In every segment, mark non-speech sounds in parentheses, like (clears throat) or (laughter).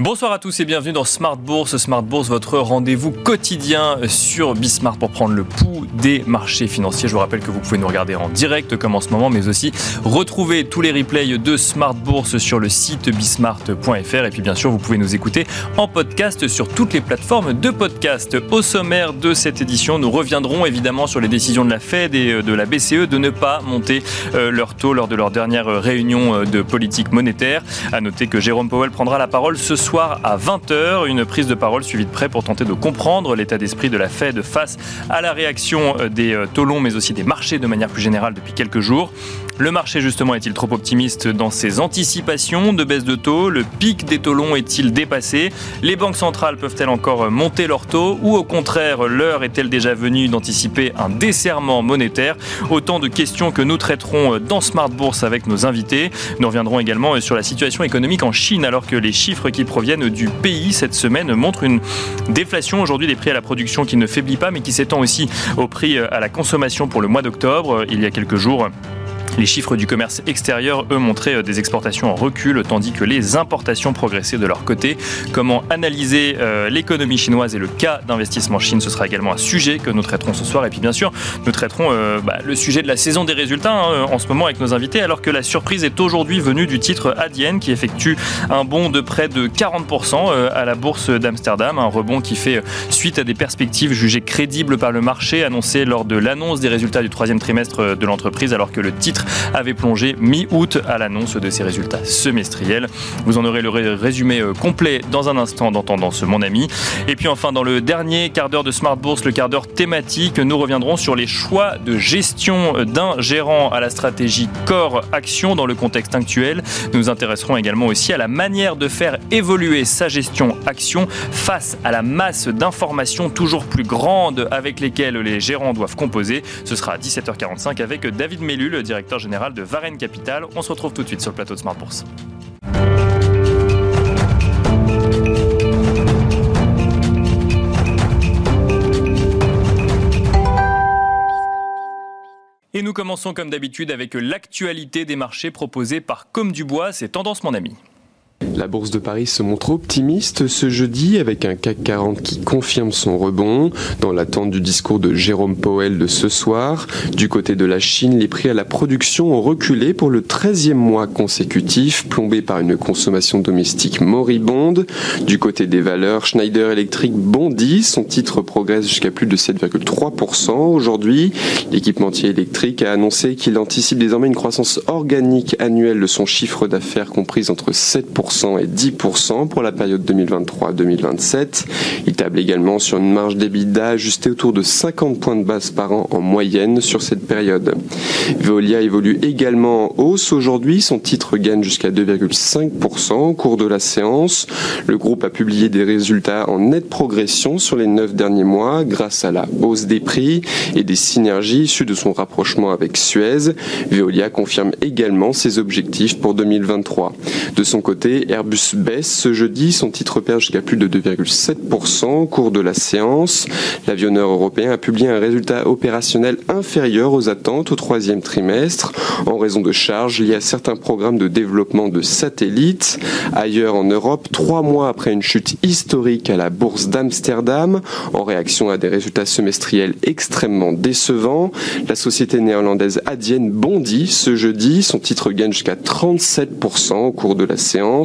Bonsoir à tous et bienvenue dans Smart Bourse. Smart Bourse, votre rendez-vous quotidien sur Bismart pour prendre le pouls des marchés financiers. Je vous rappelle que vous pouvez nous regarder en direct comme en ce moment, mais aussi retrouver tous les replays de Smart Bourse sur le site bismart.fr. Et puis bien sûr, vous pouvez nous écouter en podcast sur toutes les plateformes de podcast. Au sommaire de cette édition, nous reviendrons évidemment sur les décisions de la Fed et de la BCE de ne pas monter euh, leur taux lors de leur dernière réunion euh, de politique monétaire. À noter que Jérôme Powell prendra la parole ce soir à 20h. Une prise de parole suivie de près pour tenter de comprendre l'état d'esprit de la Fed face à la réaction euh, des euh, taux longs, mais aussi des marchés de manière plus générale depuis quelques jours. Le marché, justement, est-il trop optimiste dans ses anticipations de baisse de taux? Le pic des taux longs est-il dépassé? Les banques centrales peuvent-elles encore monter leurs taux? Ou au contraire, l'heure est-elle déjà venue d'anticiper un desserrement monétaire? Autant de questions que nous traiterons dans Smart Bourse avec nos invités. Nous reviendrons également sur la situation économique en Chine, alors que les chiffres qui proviennent du pays cette semaine montrent une déflation aujourd'hui des prix à la production qui ne faiblit pas, mais qui s'étend aussi au prix à la consommation pour le mois d'octobre. Il y a quelques jours, les chiffres du commerce extérieur, eux, montraient euh, des exportations en recul, tandis que les importations progressaient de leur côté. Comment analyser euh, l'économie chinoise et le cas d'investissement Chine Ce sera également un sujet que nous traiterons ce soir. Et puis, bien sûr, nous traiterons euh, bah, le sujet de la saison des résultats hein, en ce moment avec nos invités, alors que la surprise est aujourd'hui venue du titre Adyen, qui effectue un bond de près de 40% à la bourse d'Amsterdam. Un rebond qui fait suite à des perspectives jugées crédibles par le marché, annoncées lors de l'annonce des résultats du troisième trimestre de l'entreprise, alors que le titre avait plongé mi-août à l'annonce de ses résultats semestriels. Vous en aurez le résumé euh, complet dans un instant dans Tendance Mon Ami. Et puis enfin, dans le dernier quart d'heure de Smart Bourse, le quart d'heure thématique, nous reviendrons sur les choix de gestion d'un gérant à la stratégie Core Action dans le contexte actuel. Nous nous intéresserons également aussi à la manière de faire évoluer sa gestion action face à la masse d'informations toujours plus grande avec lesquelles les gérants doivent composer. Ce sera à 17h45 avec David Mellu, le général de Varenne Capital. On se retrouve tout de suite sur le plateau de Smart Bourse. Et nous commençons comme d'habitude avec l'actualité des marchés proposée par Comme du Bois, c'est Tendance mon ami. La bourse de Paris se montre optimiste ce jeudi avec un CAC 40 qui confirme son rebond dans l'attente du discours de Jérôme Powell de ce soir. Du côté de la Chine, les prix à la production ont reculé pour le 13e mois consécutif, plombé par une consommation domestique moribonde. Du côté des valeurs, Schneider Electric bondit, son titre progresse jusqu'à plus de 7,3% aujourd'hui. L'équipementier électrique a annoncé qu'il anticipe désormais une croissance organique annuelle de son chiffre d'affaires comprise entre 7% et 10% pour la période 2023-2027. Il table également sur une marge d'EBITDA ajustée autour de 50 points de base par an en moyenne sur cette période. Veolia évolue également en hausse aujourd'hui. Son titre gagne jusqu'à 2,5% au cours de la séance. Le groupe a publié des résultats en nette progression sur les 9 derniers mois grâce à la hausse des prix et des synergies issues de son rapprochement avec Suez. Veolia confirme également ses objectifs pour 2023. De son côté, Airbus baisse ce jeudi. Son titre perd jusqu'à plus de 2,7% au cours de la séance. L'avionneur européen a publié un résultat opérationnel inférieur aux attentes au troisième trimestre en raison de charges liées à certains programmes de développement de satellites. Ailleurs en Europe, trois mois après une chute historique à la bourse d'Amsterdam, en réaction à des résultats semestriels extrêmement décevants, la société néerlandaise Adyen bondit ce jeudi. Son titre gagne jusqu'à 37% au cours de la séance.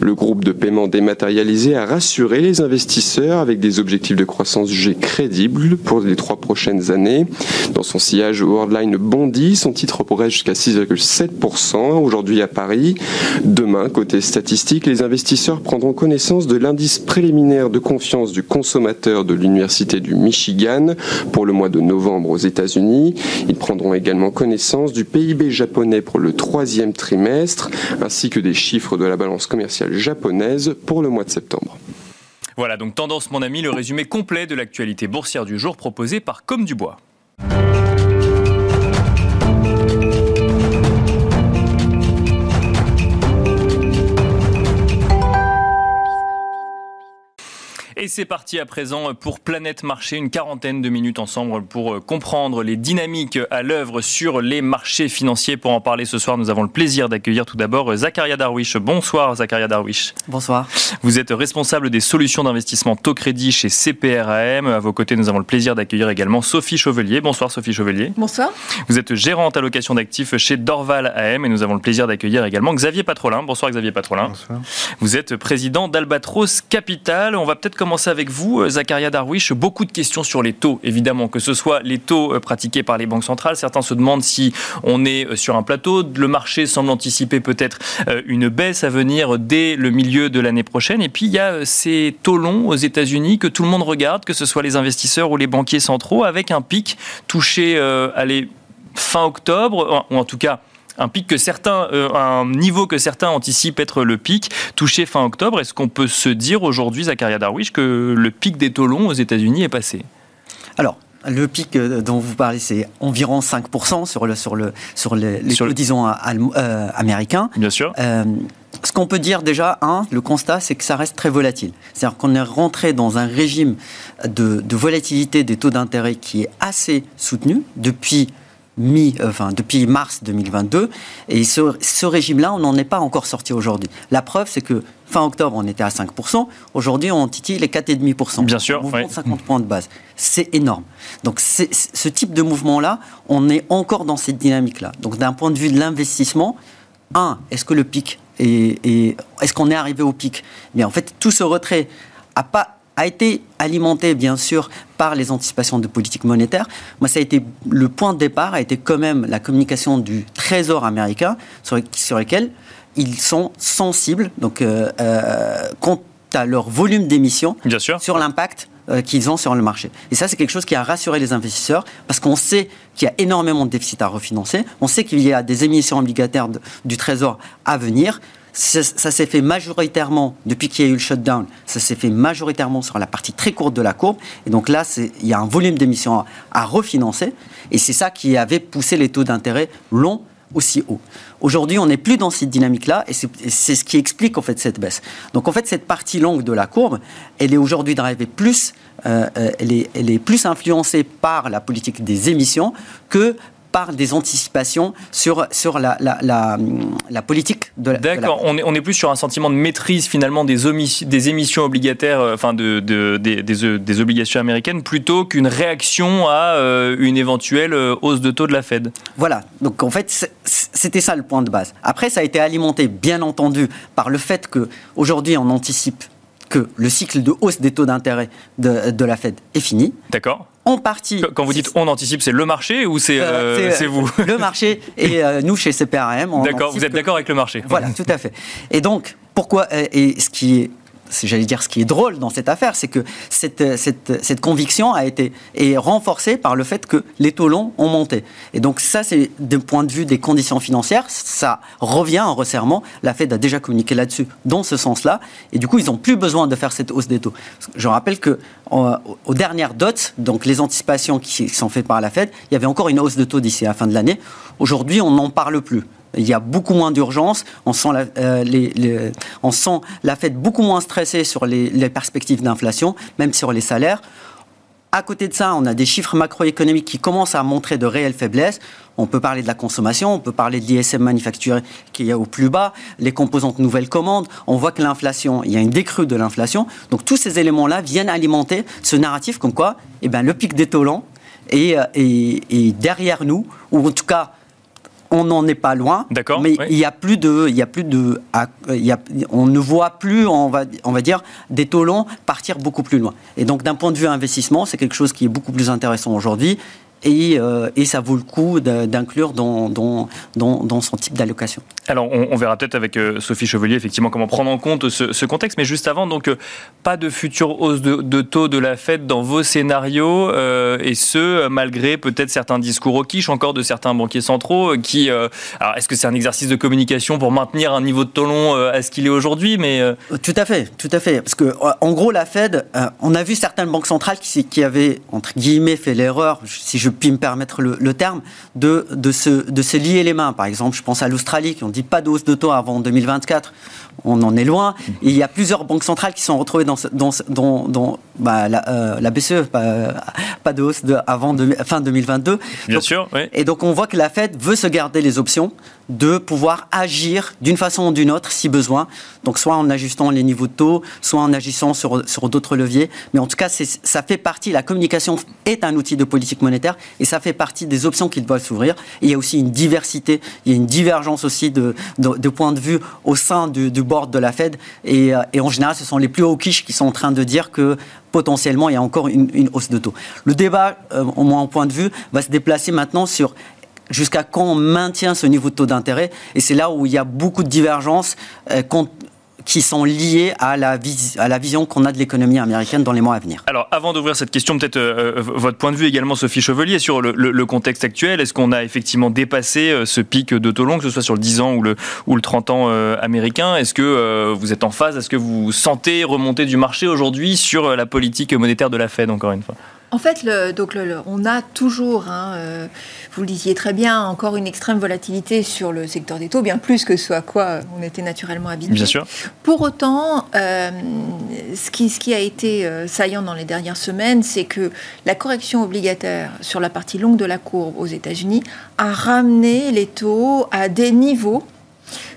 Le groupe de paiement dématérialisé a rassuré les investisseurs avec des objectifs de croissance jugés crédibles pour les trois prochaines années. Dans son sillage, Worldline bondit, son titre progresse jusqu'à 6,7% aujourd'hui à Paris. Demain, côté statistique, les investisseurs prendront connaissance de l'indice préliminaire de confiance du consommateur de l'Université du Michigan pour le mois de novembre aux États-Unis. Ils prendront également connaissance du PIB japonais pour le troisième trimestre, ainsi que des chiffres de la balance commerciale japonaise pour le mois de septembre. Voilà donc Tendance mon ami, le résumé complet de l'actualité boursière du jour proposé par Comme du Et c'est parti à présent pour Planète Marché, une quarantaine de minutes ensemble pour euh, comprendre les dynamiques à l'œuvre sur les marchés financiers. Pour en parler ce soir, nous avons le plaisir d'accueillir tout d'abord Zakaria Darwish. Bonsoir Zakaria Darwish. Bonsoir. Vous êtes responsable des solutions d'investissement taux crédit chez CPRAM. À vos côtés, nous avons le plaisir d'accueillir également Sophie Chevelier. Bonsoir Sophie Chevelier. Bonsoir. Vous êtes gérante allocation d'actifs chez Dorval AM et nous avons le plaisir d'accueillir également Xavier Patrolin. Bonsoir Xavier Patrolin. Bonsoir. Vous êtes président d'Albatros Capital. On va peut-être commencer avec vous, euh, Zakaria Darwish. Beaucoup de questions sur les taux, évidemment, que ce soit les taux euh, pratiqués par les banques centrales. Certains se demandent si on est euh, sur un plateau. Le marché semble anticiper peut-être une baisse à venir dès le milieu de l'année prochaine. Et puis, il y a ces taux longs aux États-Unis que tout le monde regarde, que ce soit les investisseurs ou les banquiers centraux, avec un pic touché allez, fin octobre, ou en tout cas un pic que certains, euh, un niveau que certains anticipent être le pic touché fin octobre. Est-ce qu'on peut se dire aujourd'hui, Zakaria Darwish, que le pic des taux longs aux États-Unis est passé? Alors, le pic euh, dont vous parlez, c'est environ 5% sur, le, sur, le, sur les, taux, disons, euh, américains. Bien sûr. ce qu'on peut dire déjà, un, le constat, c'est que ça reste très volatile. C'est-à-dire qu'on est rentré dans un régime de, de volatilité des taux d'intérêt qui est assez soutenu depuis mi, euh, enfin, depuis mars 2022. Et ce, régime-là, on n'en est pas encore sorti aujourd'hui. La preuve, c'est que fin octobre, on était à 5%. Aujourd'hui, on titille les 4,5%. Bien sûr. mouvement de 50 points de base. C'est énorme. Donc, ce type de mouvement-là, on est encore dans cette dynamique-là. Donc, d'un point de vue de l'investissement, un, est-ce que le pic est, est-ce qu'on est arrivé au pic? Mais en fait, tout ce retrait a pas a été alimenté bien sûr par les anticipations de politique monétaire. Moi, ça a été le point de départ, a été quand même la communication du Trésor américain sur, sur lequel ils sont sensibles, donc euh, euh, quant à leur volume d'émissions, sur l'impact euh, qu'ils ont sur le marché. Et ça, c'est quelque chose qui a rassuré les investisseurs parce qu'on sait qu'il y a énormément de déficits à refinancer, on sait qu'il y a des émissions obligataires du Trésor à venir ça, s'est fait majoritairement, depuis qu'il y a eu le shutdown, ça s'est fait majoritairement sur la partie très courte de la courbe. Et donc là, il y a un volume d'émissions à, refinancer. Et c'est ça qui avait poussé les taux d'intérêt longs aussi haut. Aujourd'hui, on n'est plus dans cette dynamique-là et c'est ce qui explique en fait cette baisse. Donc en fait, cette partie longue de la courbe, elle est aujourd'hui drivée plus, euh, euh, elle, est, elle, est, plus influencée par la politique des émissions que par des anticipations sur, sur la, la, la, politique de la. D'accord, on, est, on est plus sur un sentiment de maîtrise finalement des, des émissions obligataires, euh, enfin de, de des, des, obligations américaines, plutôt qu'une réaction à euh, une éventuelle euh, hausse de taux de la Fed. Voilà, donc en fait c'était ça le point de base. Après, ça a été alimenté bien entendu par le fait qu'aujourd'hui on anticipe que le cycle de hausse des taux d'intérêt de, de la Fed est fini. D'accord en partie. Quand vous dites on anticipe, c'est le marché ou c'est euh, euh, vous Le marché (laughs) et euh, nous chez CPRM. D'accord, vous êtes d'accord avec le marché. Voilà, tout à fait. Et donc, pourquoi Et ce qui est j'allais dire, ce qui est drôle dans cette affaire, c'est que cette, cette, cette, conviction a été est renforcée par le fait que les taux longs ont monté. Et donc ça, c'est d'un point de vue des conditions financières, ça revient en resserrement. La Fed a déjà communiqué là-dessus, dans ce sens-là. Et du coup, ils n'ont plus besoin de faire cette hausse des taux. Je rappelle que dernières dots, donc les anticipations qui sont faites par la Fed, il y avait encore une hausse de taux d'ici à la fin de l'année. Aujourd'hui, on n'en parle plus. Il y a beaucoup moins d'urgence. On sent la, euh, Fed beaucoup moins stressée sur les, perspectives d'inflation, même sur les salaires. À côté de ça, on a des chiffres macroéconomiques qui commencent à montrer de réelles faiblesses. On peut parler de la consommation, on peut parler de l'ISM manufacturé qui est au plus bas, les composantes nouvelles commandes. On voit que l'inflation, il y a une décrue de l'inflation. Donc tous ces éléments-là viennent alimenter ce narratif comme quoi eh ben, le pic des taux est, est derrière nous, ou en tout cas on n'en est pas loin. D'accord. Mais il y a plus de, il y a plus de, on ne voit plus, on va, on va dire, des taux longs partir beaucoup plus loin. Et donc, d'un point de vue investissement, c'est quelque chose qui est beaucoup plus intéressant aujourd'hui et, euh, et, ça vaut le coup d'inclure dans, dans, dans, son type d'allocation. Alors, on, verra peut-être avec euh, Sophie Chevelier, effectivement, comment prendre en compte ce, contexte. Mais juste avant, donc, euh, pas de future hausse de, taux de la Fed dans vos scénarios, et ce, malgré peut-être certains discours au quiche, encore de certains banquiers centraux, qui... alors, est-ce que c'est un exercice de communication pour maintenir un niveau de taux long à ce qu'il est aujourd'hui mais Tout à fait, tout à fait. Parce que, en gros, la Fed, on a vu certaines banques centrales qui, qui avaient, entre guillemets, fait l'erreur, si je puis me permettre le, terme, de, de, se, de se lier les mains. Par exemple, je pense à l'Australie, qui ont dit pas de hausse de taux avant 2024 on en est loin. il y a plusieurs banques centrales qui sont retrouvées dans, dans, bah, la, la, BCE, pas, de hausse de, avant fin 2022. Bien sûr, oui. Et donc on voit que la Fed veut se garder les options de pouvoir agir d'une façon ou d'une autre si besoin. Donc soit en ajustant les niveaux de taux, soit en agissant sur, sur d'autres leviers. Mais en tout cas, ça fait partie, la communication est un outil de politique monétaire et ça fait partie des options qui doivent s'ouvrir. Il y a aussi une diversité, il y a une divergence aussi de, de, points de vue au sein du, du board de la Fed. Et, euh, et, en général, ce sont les plus hauts quiches qui sont en train de dire que potentiellement, il y a encore une, hausse de taux. Le débat, euh, au moins en point de vue, va se déplacer maintenant sur jusqu'à quand on maintient ce niveau de taux d'intérêt. Et c'est là où il y a beaucoup de divergences euh, qui sont liées à la, à la vision qu'on a de l'économie américaine dans les mois à venir. Alors, avant d'ouvrir cette question, peut-être euh, euh, votre point de vue également, Sophie Chevelier, sur le, contexte actuel. Est-ce qu'on a effectivement dépassé ce pic de taux long, que ce soit sur le 10 ans ou le, ou le 30 ans américain? Est-ce que vous êtes en phase? Est-ce que vous sentez remonter du marché aujourd'hui sur la politique monétaire de la Fed, encore une fois? En fait, le, donc on a toujours, hein, euh, vous le disiez très bien, encore une extrême volatilité sur le secteur des taux, bien plus que ce à quoi on était naturellement habitué. Bien sûr. Pour autant, euh, ce, qui, ce qui a été euh, saillant dans les dernières semaines, c'est que la correction obligataire sur la partie longue de la courbe aux États-Unis a ramené les taux à des niveaux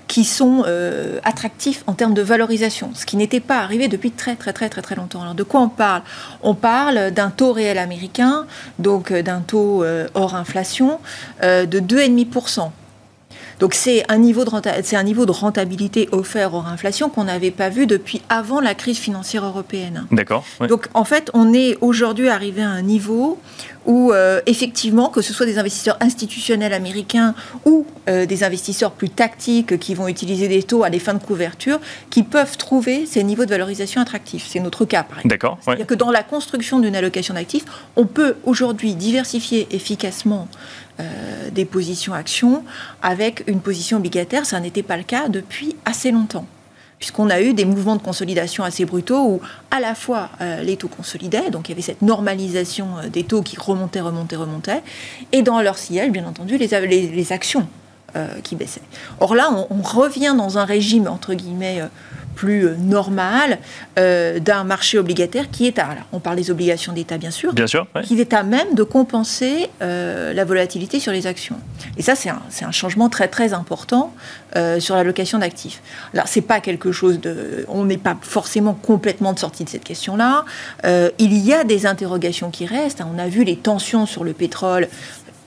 qui sont euh, attractifs en termes de valorisation, ce qui n'était pas arrivé depuis très très très très très longtemps. Alors de quoi on parle? On parle d'un taux réel américain, donc euh, d'un taux euh, hors inflation, de 2,5%. Donc c'est un, niveau de c'est un niveau de rentabilité offert hors inflation qu'on n'avait pas vu depuis avant la crise financière européenne. D'accord. Donc en fait, on est aujourd'hui arrivé à un niveau où euh, effectivement, que ce soit des investisseurs institutionnels américains ou euh, des investisseurs plus tactiques qui vont utiliser des taux à des fins de couverture, qui peuvent trouver ces niveaux de valorisation attractifs. C'est notre cas, par exemple. D'accord. C'est-à-dire que dans la construction d'une allocation d'actifs, on peut aujourd'hui diversifier efficacement euh, des positions actions avec une position obligataire. Ça n'était pas le cas depuis assez longtemps puisqu'on a eu des mouvements de consolidation assez brutaux où à la fois euh, les taux consolidaient, donc il y avait cette normalisation euh, des taux qui remontaient, remontaient, remontaient, et dans leur ciel, bien entendu, les, les, actions qui baissaient. Or là, on, on, revient dans un régime, entre guillemets, plus euh, normal euh, d'un marché obligataire qui est à, on parle des obligations d'État bien sûr, bien sûr qui est à même de compenser euh, la volatilité sur les actions. Et ça, c'est un, un, changement très très important sur l'allocation d'actifs. Alors, c'est pas quelque chose de. On n'est pas forcément complètement de sortie de cette question-là. il y a des interrogations qui restent. On a vu les tensions sur le pétrole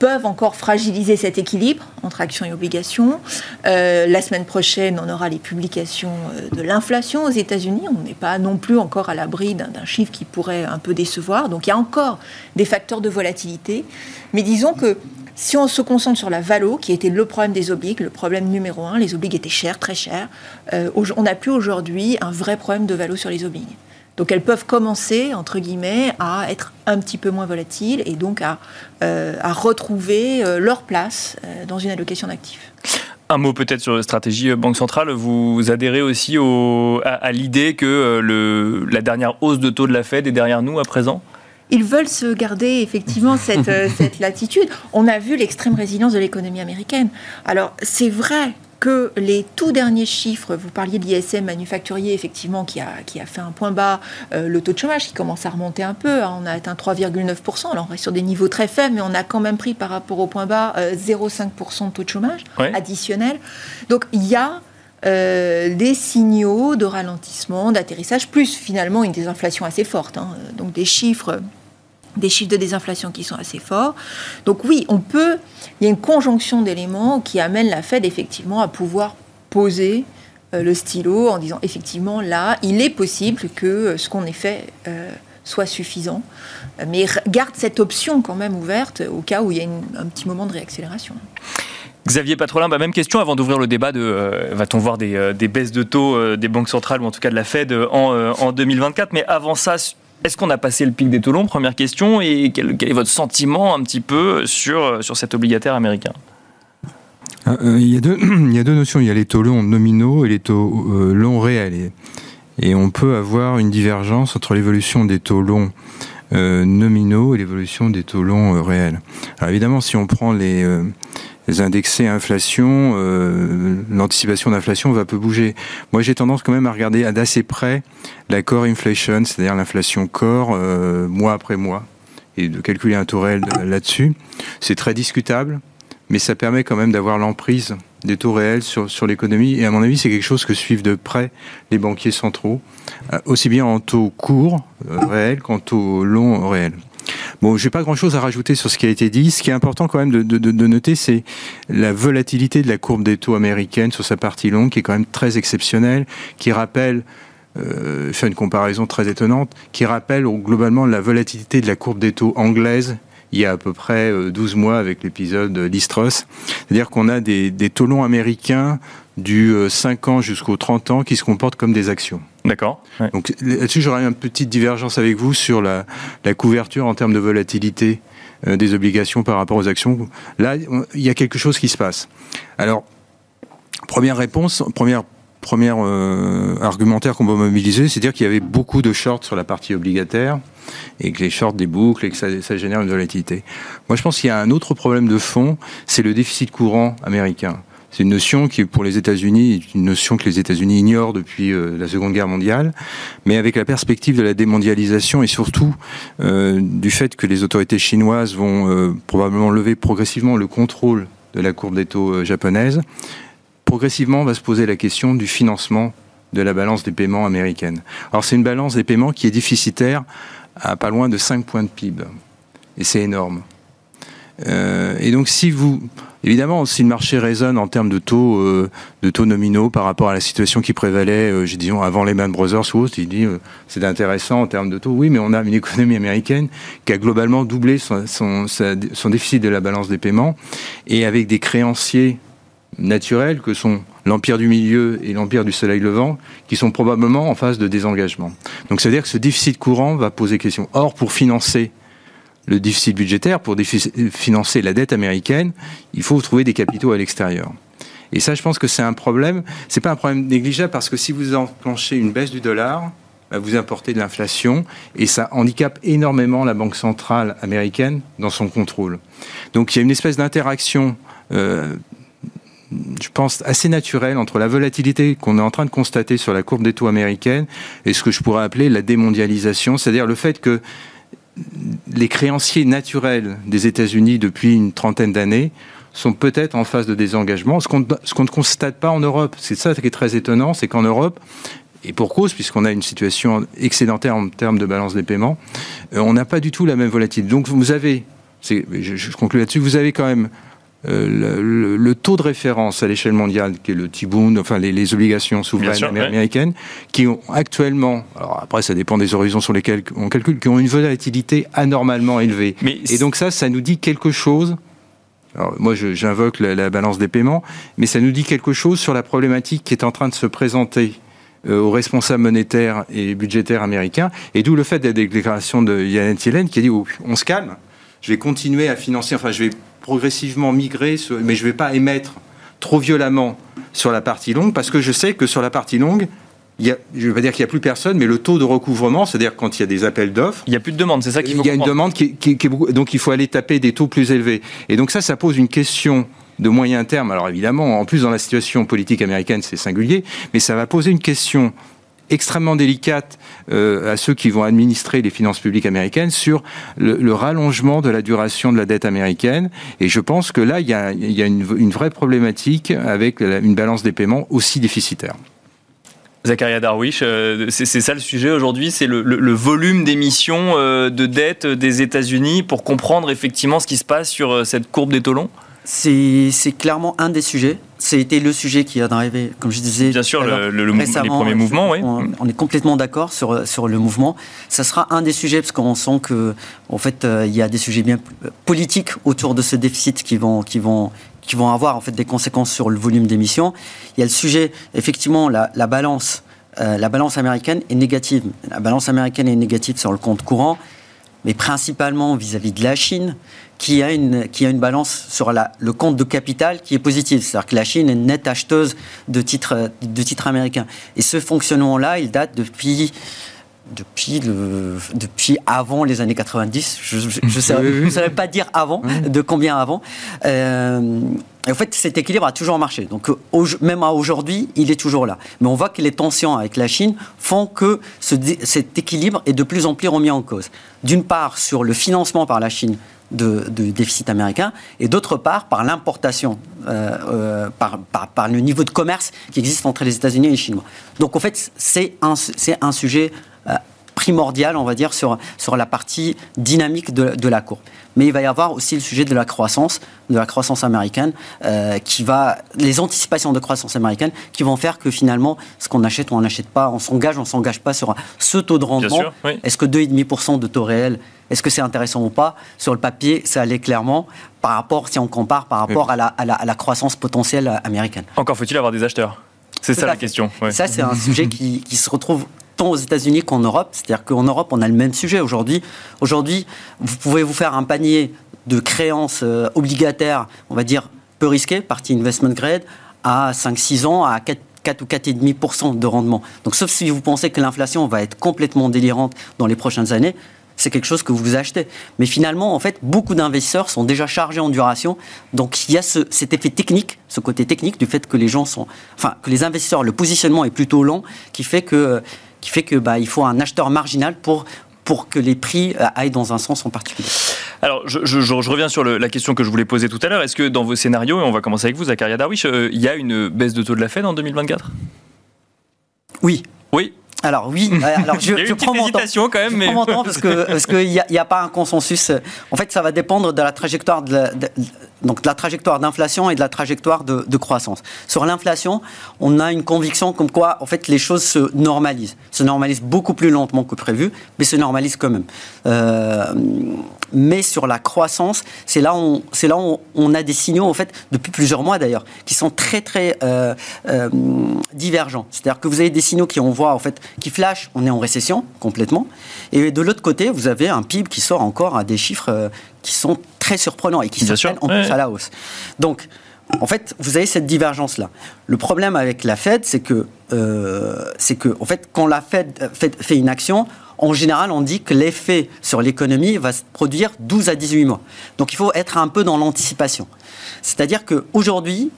peuvent encore fragiliser cet équilibre entre actions et obligations. Euh, la semaine prochaine, on aura les publications euh, de l'inflation aux États-Unis. On n'est pas non plus encore à l'abri d'un chiffre qui pourrait un peu décevoir. Donc il y a encore des facteurs de volatilité. Mais disons que si on se concentre sur la valo, qui était le problème des obligues, le problème numéro un, les obligues étaient chères, très chères, euh, on n'a plus aujourd'hui un vrai problème de valo sur les obligues. Donc elles peuvent commencer, entre guillemets, à être un petit peu moins volatiles et donc à, euh, retrouver euh, leur place euh, dans une allocation d'actifs. Un mot peut-être sur la stratégie Banque centrale. Vous adhérez aussi à, l'idée que la dernière hausse de taux de la Fed est derrière nous à présent? Ils veulent se garder effectivement (laughs) cette, cette latitude. On a vu l'extrême résilience de l'économie américaine. Alors c'est vrai que les tout derniers chiffres, vous parliez de l'ISM manufacturier, effectivement, qui a, qui a fait un point bas, euh, le taux de chômage qui commence à remonter un peu, hein, on a atteint 3,9%, alors on reste sur des niveaux très faibles, mais on a quand même pris par rapport au point bas 0,5% euh, de taux de chômage additionnel. Donc il y a euh, des signaux de ralentissement, d'atterrissage, plus finalement une désinflation assez forte, hein. donc des chiffres des chiffres de désinflation qui sont assez forts. Donc oui, on peut, il y a une conjonction d'éléments qui amène la Fed effectivement à pouvoir poser euh, le stylo en disant effectivement là, il est possible que euh, ce qu'on ait fait euh, soit suffisant, mais garde cette option quand même ouverte au cas où il y a un petit moment de réaccélération. Xavier Patrolin, bah, même question avant d'ouvrir le débat de va-t-on voir des, baisses de taux des banques centrales ou en tout cas de la Fed en, en 2024 Mais avant ça, est-ce qu'on a passé le pic des taux longs Première question. Et quel, est votre sentiment un petit peu sur, sur cet obligataire américain? Ah, euh, il, y a deux, (clears throat) il y a deux notions. Il y a les taux longs nominaux et les taux euh, longs réels. Et, on peut avoir une divergence entre l'évolution des taux longs euh, nominaux et l'évolution des taux longs réels. Alors évidemment, si on prend les, indexés à inflation, l'anticipation d'inflation va peu bouger. Moi, j'ai tendance quand même à regarder d'assez près la core inflation, c'est-à-dire l'inflation core, mois après mois, et de calculer un taux réel là-dessus. C'est très discutable, mais ça permet quand même d'avoir l'emprise des taux réels sur, sur l'économie. Et à mon avis, c'est quelque chose que suivent de près les banquiers centraux, euh, aussi bien en taux court euh, réel qu'en taux long réel. Bon, j'ai pas grand-chose à rajouter sur ce qui a été dit. Ce qui est important quand même de, de, de noter, c'est la volatilité de la courbe des taux américaine sur sa partie longue, qui est quand même très exceptionnelle, qui rappelle euh, fait une comparaison très étonnante, qui rappelle globalement la volatilité de la courbe des taux anglaise il y a à peu près 12 euh, mois avec l'épisode Listros. C'est-à-dire qu'on a des, des taux longs américains du 5 euh, ans jusqu'aux 30 ans qui se comportent comme des actions. D'accord. Donc là-dessus, j'aurais une petite divergence avec vous sur la, la couverture en termes de volatilité euh, des obligations par rapport aux actions. Là, il y a quelque chose qui se passe. Alors, première réponse, première première argumentaire qu'on va mobiliser, c'est dire qu'il y avait beaucoup de shorts sur la partie obligataire et que les shorts des boucles et que ça, génère une volatilité. Moi, je pense qu'il y a un autre problème de fond, c'est le déficit courant américain. C'est une notion qui, pour les États-Unis, est une notion que les États-Unis ignorent depuis euh, la Seconde Guerre mondiale, mais avec la perspective de la démondialisation et surtout euh, du fait que les autorités chinoises vont euh, probablement lever progressivement le contrôle de la courbe des taux japonaise, progressivement va se poser la question du financement de la balance des paiements américaine. Alors c'est une balance des paiements qui est déficitaire à pas loin de 5 points de PIB. Et c'est énorme. Et donc si vous... Évidemment, si le marché résonne en termes de taux, euh, de taux nominaux par rapport à la situation qui prévalait, euh, disons, avant les Man Brothers ou autres, il dit c'est intéressant en termes de taux. Oui, mais on a une économie américaine qui a globalement doublé son, son, son déficit de la balance des paiements et avec des créanciers naturels que sont l'empire du milieu et l'empire du soleil levant, qui sont probablement en phase de désengagement. Donc ça veut dire que ce déficit courant va poser question. Or, pour financer le déficit budgétaire, pour financer la dette américaine, il faut trouver des capitaux à l'extérieur. Et ça, je pense que c'est un problème. C'est pas un problème négligeable parce que si vous enclenchez une baisse du dollar, bah, vous importez de l'inflation et ça handicape énormément la Banque centrale américaine dans son contrôle. Donc il y a une espèce d'interaction euh, je pense, assez naturel entre la volatilité qu'on est en train de constater sur la courbe des taux américaine et ce que je pourrais appeler la démondialisation, c'est-à-dire le fait que les créanciers naturels des États-Unis depuis une trentaine d'années sont peut-être en phase de désengagement, ce qu'on ne constate pas en Europe. C'est ça qui est très étonnant, c'est qu'en Europe, et pour cause, puisqu'on a une situation excédentaire en termes de balance des paiements, euh, on n'a pas du tout la même volatilité. Donc vous avez, je, je conclue là-dessus, vous avez quand même euh, le, taux de référence à l'échelle mondiale, qui est le T-Bond, enfin les, obligations souveraines américaines, qui ont actuellement, alors après ça dépend des horizons sur lesquels on calcule, qui ont une volatilité anormalement élevée. et donc ça, ça nous dit quelque chose. Alors moi, j'invoque la, balance des paiements, mais ça nous dit quelque chose sur la problématique qui est en train de se présenter euh, aux responsables monétaires et budgétaires américains, et d'où le fait des déclarations de Janet Yellen qui a dit oh, on se calme, je vais continuer à financer, enfin je vais progressivement migrer, mais je ne vais pas émettre trop violemment sur la partie longue, parce que je sais que sur la partie longue, il y a, je ne vais pas dire qu'il n'y a plus personne, mais le taux de recouvrement, c'est-à-dire quand il y a des appels d'offres. Il n'y a plus de demande, c'est ça qu'il faut Il y a une demande qui, qui, qui donc il faut aller taper des taux plus élevés. Et donc ça, ça pose une question de moyen terme. Alors évidemment, en plus dans la situation politique américaine, c'est singulier, mais ça va poser une question extrêmement délicate euh, à ceux qui vont administrer les finances publiques américaines sur le, rallongement de la duration de la dette américaine. Et je pense que là, il y a, une, vraie problématique avec une balance des paiements aussi déficitaire. Zacharia Darwish, euh, c'est ça le sujet aujourd'hui, c'est le, volume d'émissions euh, de dette des États-Unis pour comprendre effectivement ce qui se passe sur cette courbe des taux longs? C'est clairement un des sujets. C'était le sujet qui a arrivé, comme je disais. Bien sûr, le, les premiers mouvements, oui. On, est complètement d'accord sur, sur le mouvement. Ça sera un des sujets, parce qu'on sent que, en fait, euh, il y a des sujets bien politiques autour de ce déficit qui vont, qui vont, qui vont avoir en fait des conséquences sur le volume d'émissions. Il y a le sujet, effectivement, la, la balance. Euh, la balance américaine est négative. La balance américaine est négative sur le compte courant, mais principalement vis-à-vis -vis de la Chine qui a une, qui a une balance sur la, le compte de capital qui est positive. C'est-à-dire que la Chine est nette acheteuse de titres, de titres américains. Et ce fonctionnement-là, il date depuis depuis, le, depuis avant les années 90. Je ne (laughs) saurais pas dire avant, de combien avant. Euh, et en fait, cet équilibre a toujours marché. Donc, même à aujourd'hui, il est toujours là. Mais on voit que les tensions avec la Chine font que cet équilibre est de plus en plus remis en cause. D'une part, sur le financement par la Chine de, déficit américain, et d'autre part par l'importation, euh, euh, par, le niveau de commerce qui existe entre les États-Unis et les Chinois. Donc en fait, c'est un, un sujet euh, primordial, on va dire, sur, sur la partie dynamique de, de, la courbe. Mais il va y avoir aussi le sujet de la croissance, de la croissance américaine, qui va, les anticipations de croissance américaine, qui vont faire que finalement, ce qu'on achète ou on n'achète pas, on s'engage, on s'engage pas sur ce taux de rendement. Est-ce que 2,5% de taux réel est-ce que c'est intéressant ou pas? Sur le papier, ça allait clairement par rapport, si on compare par rapport à, la, à, la, croissance potentielle américaine. Encore faut-il avoir des acheteurs C'est ça la question. Ça, c'est un (laughs) sujet qui, qui se retrouve aux États-Unis qu'en Europe. C'est-à-dire qu'en Europe, on a le même sujet aujourd'hui. Aujourd'hui, vous pouvez vous faire un panier de créances euh, obligataires, on va dire peu risquées, partie investment grade, à 5-6 ans, à 4 4 ou 4,5% de rendement. Donc, sauf si vous pensez que l'inflation va être complètement délirante dans les prochaines années, c'est quelque chose que vous achetez. Mais finalement, en fait, beaucoup d'investisseurs sont déjà chargés en duration. Donc il y a cet effet technique, ce côté technique du fait que les gens sont, enfin, que les investisseurs, le positionnement est plutôt lent, qui fait que, qui fait que bah, il faut un acheteur marginal pour pour que les prix euh, aillent dans un sens en particulier. Alors, je, reviens sur la question que je voulais poser tout à l'heure. Est-ce que dans vos scénarios, et on va commencer avec vous, Zakaria Darwish, euh, il y a une baisse de taux de la Fed en 2024 Oui. Oui, alors oui, euh, (laughs) alors je, je prends mon temps. quand même, mais... prends mon temps parce que (laughs) parce qu'il n'y a, a, pas un consensus. En fait, ça va dépendre de la trajectoire de, donc de la trajectoire d'inflation et de la trajectoire de, croissance. Sur l'inflation, on a une conviction comme quoi en fait les choses se normalisent, se normalisent beaucoup plus lentement que prévu, mais se normalisent quand même. Euh, mais sur la croissance, c'est là où c'est là où on a des signaux en fait depuis plusieurs mois d'ailleurs qui sont très très euh, euh, divergents. C'est-à-dire que vous avez des signaux qui on voit en fait qui flashent, on est en récession complètement, et de l'autre côté vous avez un PIB qui sort encore à des chiffres qui sont très surprenants et qui se en plus à la hausse. Donc en fait, vous avez cette divergence-là. Le problème avec la Fed, c'est que, c'est que, en fait, quand la Fed fait une action, en général, on dit que l'effet sur l'économie va se produire 12 à 18 mois. Donc il faut être un peu dans l'anticipation. C'est-à-dire qu'aujourd'hui,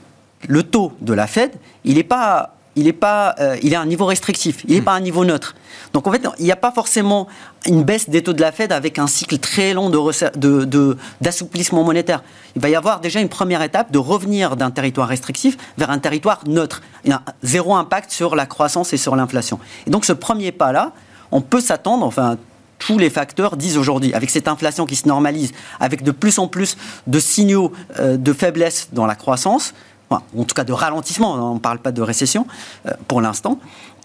le taux de la Fed, il n'est pas il est, pas, euh, il est à un niveau restrictif, il n'est pas à un niveau neutre. Donc en fait, il n'y a pas forcément une baisse des taux de la Fed avec un cycle très long d'assouplissement de, de, monétaire. Il va y avoir déjà une première étape de revenir d'un territoire restrictif vers un territoire neutre. Il y a zéro impact sur la croissance et sur l'inflation. Et donc ce premier pas-là, on peut s'attendre, enfin, tous les facteurs disent aujourd'hui, avec cette inflation qui se normalise, avec de plus en plus de signaux euh, de faiblesse dans la croissance, en tout cas de ralentissement, on ne parle pas de récession euh, pour l'instant,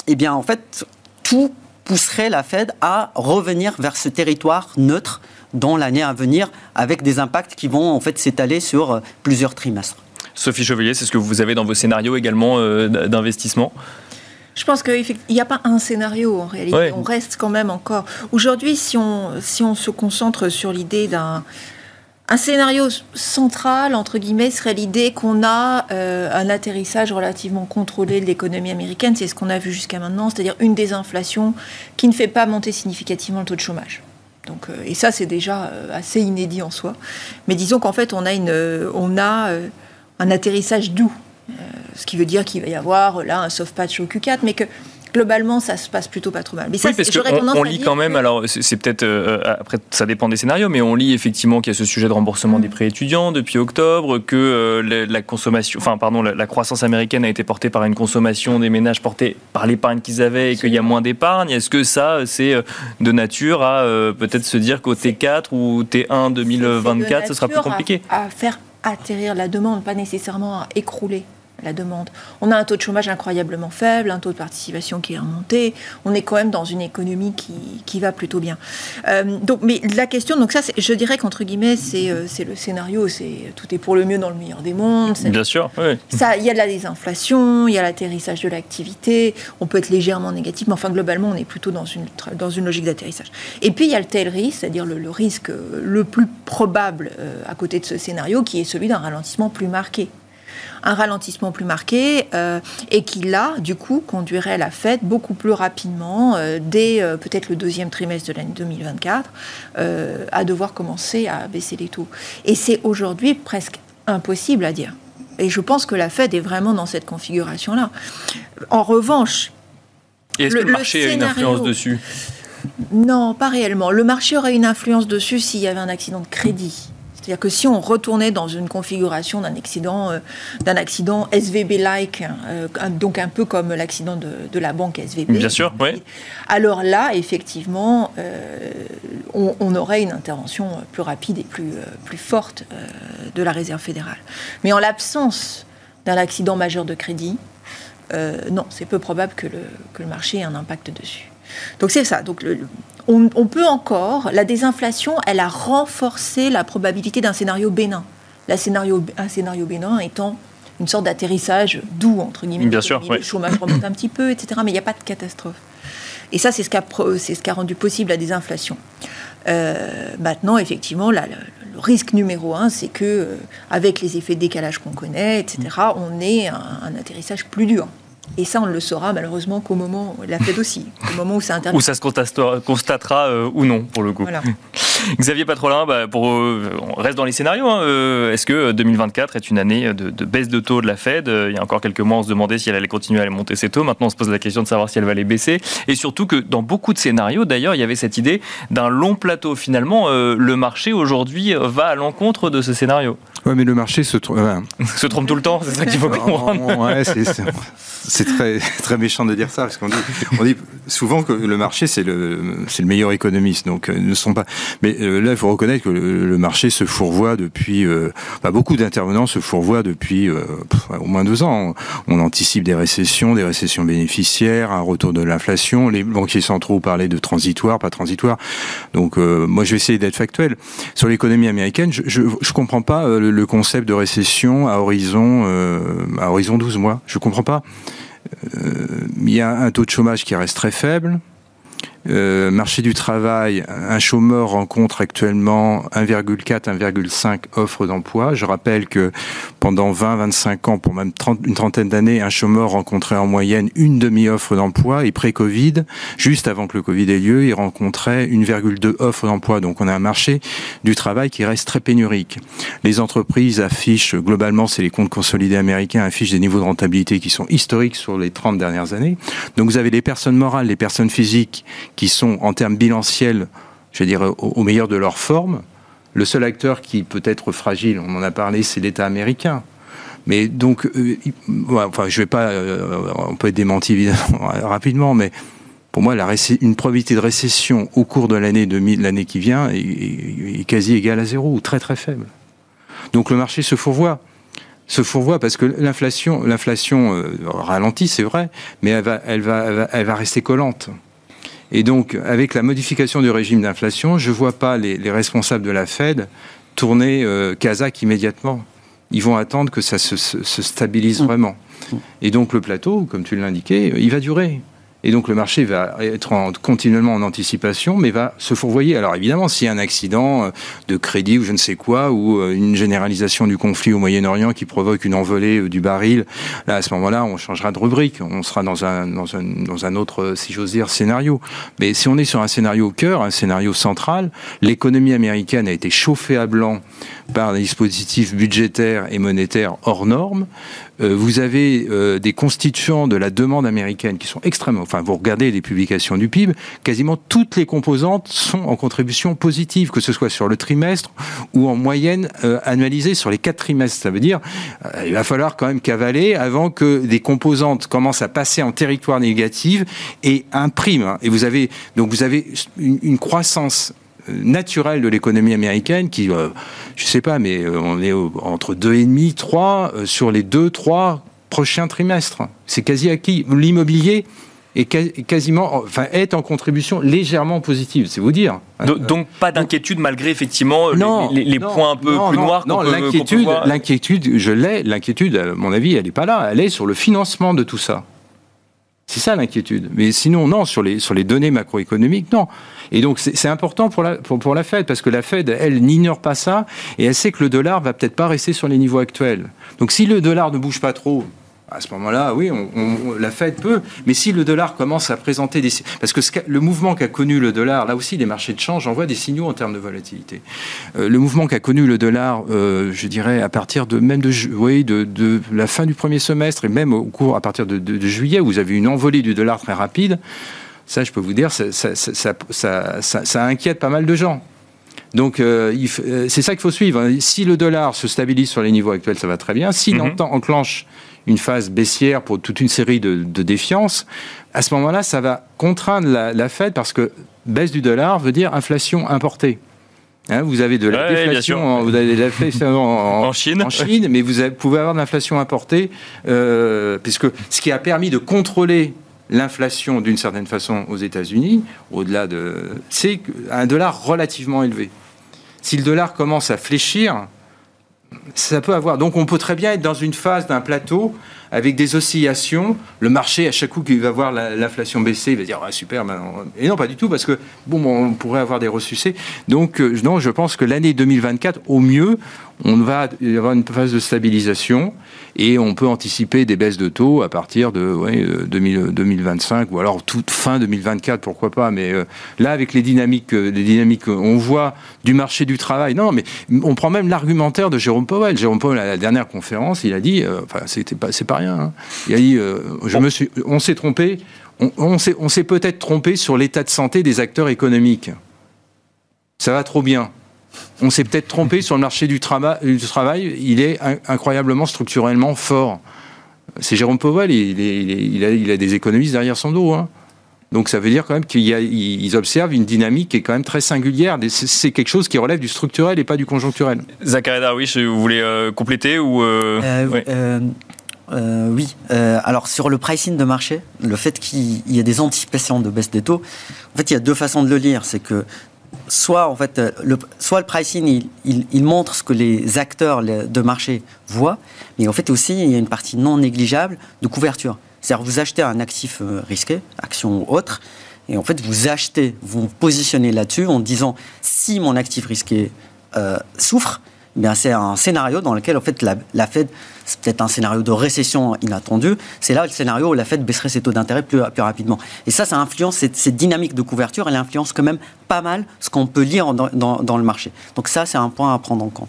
eh bien en fait, tout pousserait la Fed à revenir vers ce territoire neutre dans l'année à venir, avec des impacts qui vont en fait s'étaler sur euh, plusieurs trimestres. Sophie Chevalier, c'est ce que vous avez dans vos scénarios également d'investissement? Je pense qu'il n'y a pas un scénario en réalité. On reste quand même encore. Aujourd'hui, si on, si on se concentre sur l'idée d'un. Un scénario central, entre guillemets, serait l'idée qu'on a euh, un atterrissage relativement contrôlé de l'économie américaine. C'est ce qu'on a vu jusqu'à maintenant, c'est-à-dire une désinflation qui ne fait pas monter significativement le taux de chômage. Donc, euh, et ça, c'est déjà euh, assez inédit en soi. Mais disons qu'en fait, on a, une, on a un atterrissage doux ce qui veut dire qu'il va y avoir là un soft patch au Q4, mais que globalement, ça se passe plutôt pas trop mal. Mais ça, oui, parce qu'on on lit quand même, alors c'est peut-être, euh, après ça dépend des scénarios, mais on lit effectivement qu'il y a ce sujet de remboursement des mm. prêts étudiants depuis octobre, que euh, la, consommation, enfin pardon, la, croissance américaine a été portée par une consommation des ménages portée par l'épargne qu'ils avaient et qu'il y a moins d'épargne. Est-ce que ça, c'est euh, de nature à peut-être se dire qu'au T4 ou T1 2024, ce sera plus compliqué à faire atterrir la demande, pas nécessairement à écrouler la demande. On a un taux de chômage incroyablement faible, un taux de participation qui est remonté. On est quand même dans une économie qui, qui va plutôt bien. Euh, donc, mais la question, donc ça, je dirais qu'entre guillemets, c'est euh, le scénario, c'est tout est pour le mieux dans le meilleur des mondes. Bien sûr, oui. Ça, il y a de la désinflation, il y a l'atterrissage de l'activité. On peut être légèrement négatif, mais enfin globalement, on est plutôt dans une dans une logique d'atterrissage. Et puis il y a le tail risk, c'est-à-dire le, risque le plus probable euh, à côté de ce scénario, qui est celui d'un ralentissement plus marqué un ralentissement plus marqué euh, et qui là, du coup, conduirait la Fed beaucoup plus rapidement, euh, dès euh, peut-être le deuxième trimestre de l'année 2024, à devoir commencer à baisser les taux. Et c'est aujourd'hui presque impossible à dire. Et je pense que la Fed est vraiment dans cette configuration-là. En revanche, Et est-ce Le- que le le marché a une influence dessus? Non, pas réellement. Le marché aurait une influence dessus s'il y avait un accident de crédit. C'est-à-dire que si on retournait dans une configuration d'un accident, euh, d'un accident SVB-like, euh, donc un peu comme l'accident de, de la banque SVB. Bien sûr, oui. Alors là, effectivement, euh, on, on aurait une intervention plus rapide et plus, plus forte de la Réserve fédérale. Mais en l'absence d'un accident majeur de crédit, non, c'est peu probable que le, que le marché ait un impact dessus. Donc c'est ça. Donc le- on, on peut encore, la désinflation, elle a renforcé la probabilité d'un scénario bénin. La scénario, un scénario bénin étant une sorte d'atterrissage doux, entre guillemets. Bien sûr, Le chômage remonte un petit peu, etc. Mais il n'y a pas de catastrophe. Et ça, c'est ce, qui a pro- c'est ce rendu possible la désinflation. Euh, maintenant, effectivement, là, le, le risque numéro un, c'est que, euh, avec les effets de décalage qu'on connaît, etc., on ait un, un atterrissage plus dur. Et ça, on ne le saura malheureusement qu'au moment, la Fed aussi, au moment où ça intervient. Où ça se constatera, constatera, euh, ou non, pour le coup. Voilà. (laughs) Xavier Patrolin, bah, pour, euh, on reste dans les scénarios. hein, euh, Est-ce que 2024 est une année de, de baisse de taux de la Fed Il y a encore quelques mois, on se demandait si elle allait continuer à aller monter ses taux. Maintenant, on se pose la question de savoir si elle va les baisser. Et surtout que dans beaucoup de scénarios, d'ailleurs, il y avait cette idée d'un long plateau. Finalement, le marché aujourd'hui va à l'encontre de ce scénario. Ouais, mais le marché se trompe tout le temps, c'est ça qu'il faut (laughs) comprendre. Ouais, c'est- très, très méchant de dire ça, parce qu'on dit, on dit souvent que le marché, c'est le, le meilleur économiste. Donc, euh, ne sont pas. Mais euh, là, il faut reconnaître que le, le marché se fourvoie depuis. euh, enfin, beaucoup d'intervenants se fourvoient depuis euh, pff, au moins deux ans. On, on anticipe des récessions, des récessions bénéficiaires, un retour de l'inflation. Les banquiers centraux parlaient de transitoire, pas transitoire. Donc, euh, moi, je vais essayer d'être factuel. Sur l'économie américaine, je, je comprends pas euh, le, concept de récession à horizon, euh, à horizon 12 mois. Je comprends pas. Euh, Il y a un taux de chômage qui reste très faible. Euh, marché du travail, un chômeur rencontre actuellement 1,4, 1,5 offres d'emploi. Je rappelle que pendant 20, 25 ans, pour même 30, une trentaine d'années, un chômeur rencontrait en moyenne une demi-offre d'emploi et pré-Covid, juste avant que le Covid ait lieu, il rencontrait 1,2 offre d'emploi. Donc on a un marché du travail qui reste très pénurique. Les entreprises affichent, globalement, c'est les comptes consolidés américains, affichent des niveaux de rentabilité qui sont historiques sur les 30 dernières années. Donc vous avez les personnes morales, les personnes physiques qui sont en termes bilanciels, je dire, au, au meilleur de leur forme. Le seul acteur qui peut être fragile, on en a parlé, c'est l'État américain. Mais donc, euh, enfin, je vais pas, euh, on peut être démenti évidemment (laughs) rapidement, mais pour moi, une probabilité de récession au cours de l'année 2000, l'année qui vient, est, quasi égale à zéro ou très très faible. Donc le marché se fourvoie se fourvoie parce que l'inflation, euh, ralentit, c'est vrai, mais elle va rester collante. Et donc, avec la modification du régime d'inflation, je ne vois pas les, les responsables de la Fed tourner euh, Kazakh immédiatement. Ils vont attendre que ça se, se- se stabilise vraiment. Et donc, le plateau, comme tu l'indiquais, il va durer. Et donc le marché va être en- continuellement en anticipation, mais va se fourvoyer. Alors évidemment, s'il y a un accident euh, de crédit ou je ne sais quoi, ou euh, une généralisation du conflit au Moyen-Orient qui provoque une envolée euh, du baril, là à ce moment-là, on changera de rubrique. On sera dans un, dans un, dans un autre, si j'ose dire, scénario. Mais si on est sur un scénario au cœur, un scénario central, l'économie américaine a été chauffée à blanc par des dispositifs budgétaires et monétaires hors normes. Euh, vous avez euh, des constituants de la demande américaine qui sont extrêmement. Enfin, vous regardez les publications du PIB, quasiment toutes les composantes sont en contribution positive, que ce soit sur le trimestre ou en moyenne euh, annualisée sur les quatre trimestres. Ça veut dire euh, il va falloir quand même cavaler avant que des composantes commencent à passer en territoire négatif et impriment. Et vous avez donc vous avez une croissance euh, naturelle de l'économie américaine qui, euh, je sais pas, mais euh, on est entre 2,5, 3 euh, sur les 2, 3 prochains trimestres. C'est quasi acquis. L'immobilier est quasiment, enfin, est en contribution légèrement positive, c'est vous dire. Do- Donc pas d'inquiétude malgré effectivement les- Non, les, les non, points un peu non, plus noirs. Non, l'inquiétude, voir. l'inquiétude, je l'ai. L'inquiétude, à mon avis, elle n'est pas là. Elle est sur le financement de tout ça. C'est ça l'inquiétude. Mais sinon, non, sur les, sur les données macroéconomiques, non. Et donc, c'est important pour la, Fed, parce que la Fed, elle, n'ignore pas ça, et elle sait que le dollar va peut-être pas rester sur les niveaux actuels. Donc, si le dollar ne bouge pas trop, À ce moment-là, oui, la Fed peut. Mais si le dollar commence à présenter des... Parce que le mouvement qu'a connu le dollar, là aussi, les marchés de change envoient des signaux en termes de volatilité. Euh, le mouvement qu'a connu le dollar, euh, je dirais, à partir de même de, oui, de, la fin du premier semestre et même au cours, à partir de, de, juillet, où vous avez une envolée du dollar très rapide, ça, je peux vous dire, ça, ça, ça, ça inquiète pas mal de gens. Donc, euh, c'est ça qu'il faut suivre. Si le dollar se stabilise sur les niveaux actuels, ça va très bien. S'il mm enclenche une phase baissière pour toute une série de, de défiances, à ce moment-là, ça va contraindre la, Fed parce que baisse du dollar veut dire inflation importée. Hein, vous avez de la déflation, en, vous avez de l'inflation (laughs) en, Chine. en Chine, mais vous pouvez avoir de l'inflation importée, euh, puisque ce qui a permis de contrôler l'inflation d'une certaine façon aux États-Unis, au-delà de, c'est un dollar relativement élevé. Si le dollar commence à fléchir, ça peut avoir. Donc on peut très bien être dans une phase d'un plateau avec des oscillations. Le marché, à chaque coup qu'il va voir l'inflation baisser, il va dire ah, super. Et non, pas du tout, parce que bon, on pourrait avoir des ressucés. Donc euh, non, je pense que l'année 2024, au mieux, on va avoir une phase de stabilisation et on peut anticiper des baisses de taux à partir de 2025 ou alors toute fin 2024, pourquoi pas. Mais euh, là, avec les dynamiques, euh, les dynamiques, on voit du marché du travail. Non, mais on prend même l'argumentaire de Jérôme Powell. Jérôme Powell à la dernière conférence, il a dit, enfin, c'était pas, c'est pas rien. Hein. Il a dit, je me suis, on s'est trompé. On, on s'est peut-être trompé sur l'état de santé des acteurs économiques. Ça va trop bien on s'est peut-être trompé sur le marché du, travail. Il est incroyablement structurellement fort. C'est Jérôme Powell, il, a, des économistes derrière son dos. Hein. Donc ça veut dire quand même qu'ils observent une dynamique qui est quand même très singulière. C'est quelque chose qui relève du structurel et pas du conjoncturel. Zachary Darwish, vous voulez euh, compléter ou euh, euh, oui. alors sur le pricing de marché, le fait qu'il y ait des anticipations de baisse des taux, en fait il y a deux façons de le lire. C'est que soit en fait, euh, le, soit le pricing, il, montre ce que les acteurs de marché voient, mais en fait aussi, il y a une partie non négligeable de couverture. C'est-à-dire vous achetez un actif euh, risqué, action ou autre, et en fait vous achetez, vous positionnez là-dessus en disant si mon actif risqué euh, souffre, eh c'est un scénario dans lequel en fait la Fed c'est peut-être un scénario de récession inattendue. C'est là le scénario où la Fed baisserait ses taux d'intérêt plus, plus, rapidement. Et ça, ça influence cette, cette, dynamique de couverture, elle influence quand même pas mal ce qu'on peut lire dans, le marché. Donc ça, c'est un point à prendre en compte.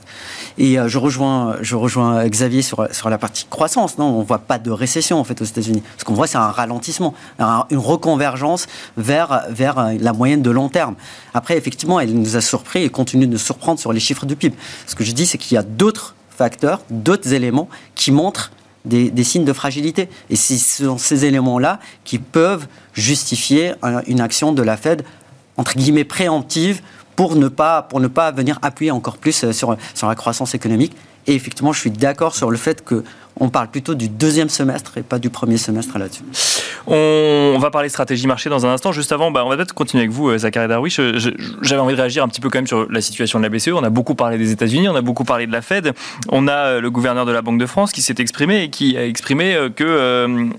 Et euh, je, rejoins, je rejoins Xavier sur, sur la partie croissance. Non, on ne voit pas de récession en fait aux États-Unis. Ce qu'on voit, c'est un ralentissement, une reconvergence vers, vers la moyenne de long terme. Après, effectivement, elle nous a surpris et continue de nous surprendre sur les chiffres du PIB. Ce que je dis, c'est qu'il y a d'autres d'autres éléments qui montrent des, signes de fragilité. Et ce sont ces éléments-là qui peuvent justifier une action de la Fed, entre guillemets, préemptive pour ne pas, venir appuyer encore plus euh, sur la croissance économique. Et effectivement, je suis d'accord sur le fait que on parle plutôt du deuxième semestre et pas du premier semestre là-dessus. On va parler stratégie marché dans un instant. Juste avant, bah, on va peut-être continuer avec vous, euh, Zachary Darwish. J'avais envie de réagir un petit peu quand même sur la situation de la BCE. On a beaucoup parlé des États-Unis, on a beaucoup parlé de la Fed. On a euh, le gouverneur de la Banque de France qui s'est exprimé et qui a exprimé euh, que